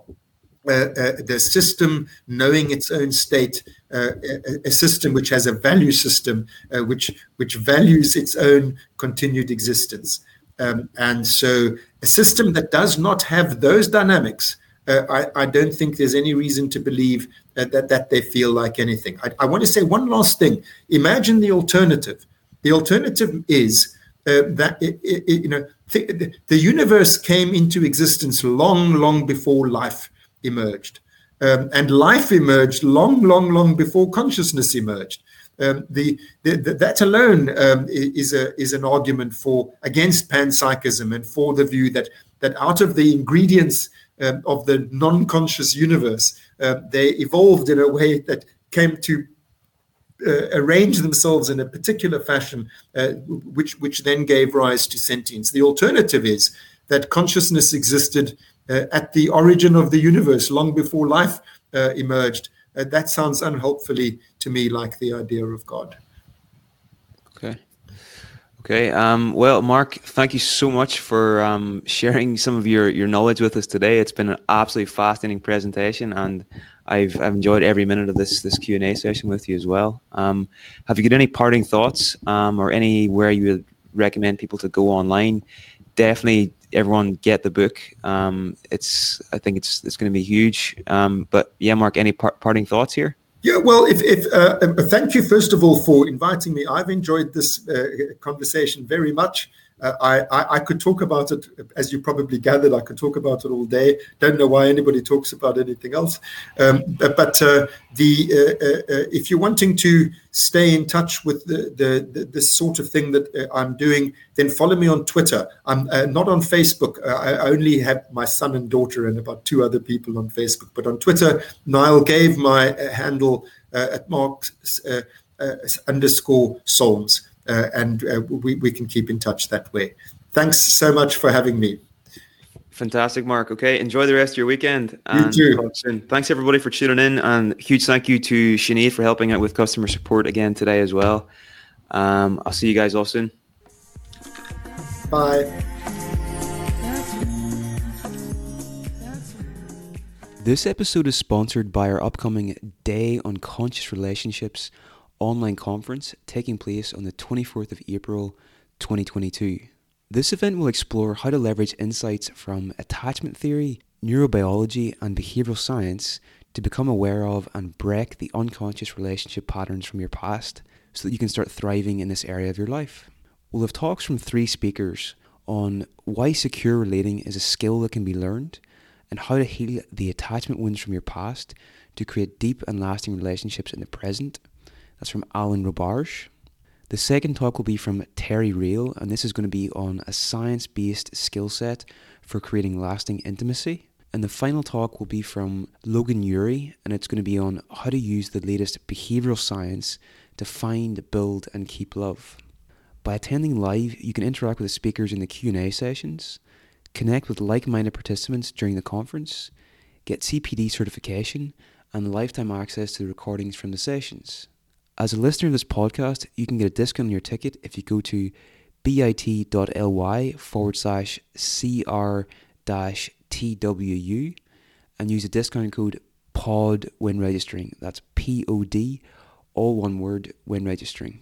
uh, uh, the system knowing its own state, uh, a, a, system which has a value system uh, which which values its own continued existence. Um, and so a system that does not have those dynamics, uh, I, I, don't think there's any reason to believe that, that, that they feel like anything. I, I, want to say one last thing. Imagine the alternative. The alternative is uh, that it, it, you know th- the universe came into existence long, long before life emerged, um, and life emerged long, long, long before consciousness emerged. Um, that alone um, is an argument for against panpsychism and for the view that out of the ingredients um, of the non-conscious universe, they evolved in a way that came to uh, arrange themselves in a particular fashion, uh, which then gave rise to sentience. The alternative is that consciousness existed uh, at the origin of the universe, long before life emerged, that sounds unhelpfully to me like the idea of God. Okay. Okay. Um, well, Mark, thank you so much for um, sharing some of your, your knowledge with us today. It's been an absolutely fascinating presentation, and I've, I've enjoyed every minute of this this Q and A session with you as well. Um, have you got any parting thoughts, um, or anywhere you would recommend people to go online? Definitely everyone get the book. Um, it's I think it's it's going to be huge. Um, but yeah, Mark, any par- parting thoughts here? Yeah, well, if, if uh, uh, thank you first of all for inviting me. I've enjoyed this uh, conversation very much. Uh, I, I, could talk about it, as you probably gathered. I could talk about it all day. Don't know why anybody talks about anything else. Um, but uh, the uh, uh, uh, if you're wanting to stay in touch with the, the, the sort of thing that uh, I'm doing, then follow me on Twitter. I'm not on Facebook. I only have my son and daughter and about two other people on Facebook. But on Twitter, Niall gave my handle at Mark underscore Solms. Uh, and uh, we, we can keep in touch that way. Thanks so much for having me. Fantastic, Mark. Okay, enjoy the rest of your weekend. And you too. Thanks everybody for tuning in, and huge thank you to Sinead for helping out with customer support again today as well. Um, I'll see you guys all soon. Bye. This episode is sponsored by our upcoming Day on Conscious Relationships online conference taking place on the 24th of April 2022. This event will explore how to leverage insights from attachment theory, neurobiology, and behavioral science to become aware of and break the unconscious relationship patterns from your past so that you can start thriving in this area of your life. We'll have talks from three speakers on why secure relating is a skill that can be learned and how to heal the attachment wounds from your past to create deep and lasting relationships in the present that's from Alan Robarge. The second talk will be from Terry Real, and this is going to be on a science based skill set for creating lasting intimacy. And the final talk will be from Logan Ury, and it's going to be on how to use the latest behavioral science to find, build, and keep love. By attending live, you can interact with the speakers in the Q&A sessions, connect with like-minded participants during the conference, get CPD certification, and lifetime access to the recordings from the sessions. As a listener of this podcast, you can get a discount on your ticket if you go to bit.ly forward slash cr dash TWU and use the discount code POD when registering. That's P O D, all one word, when registering.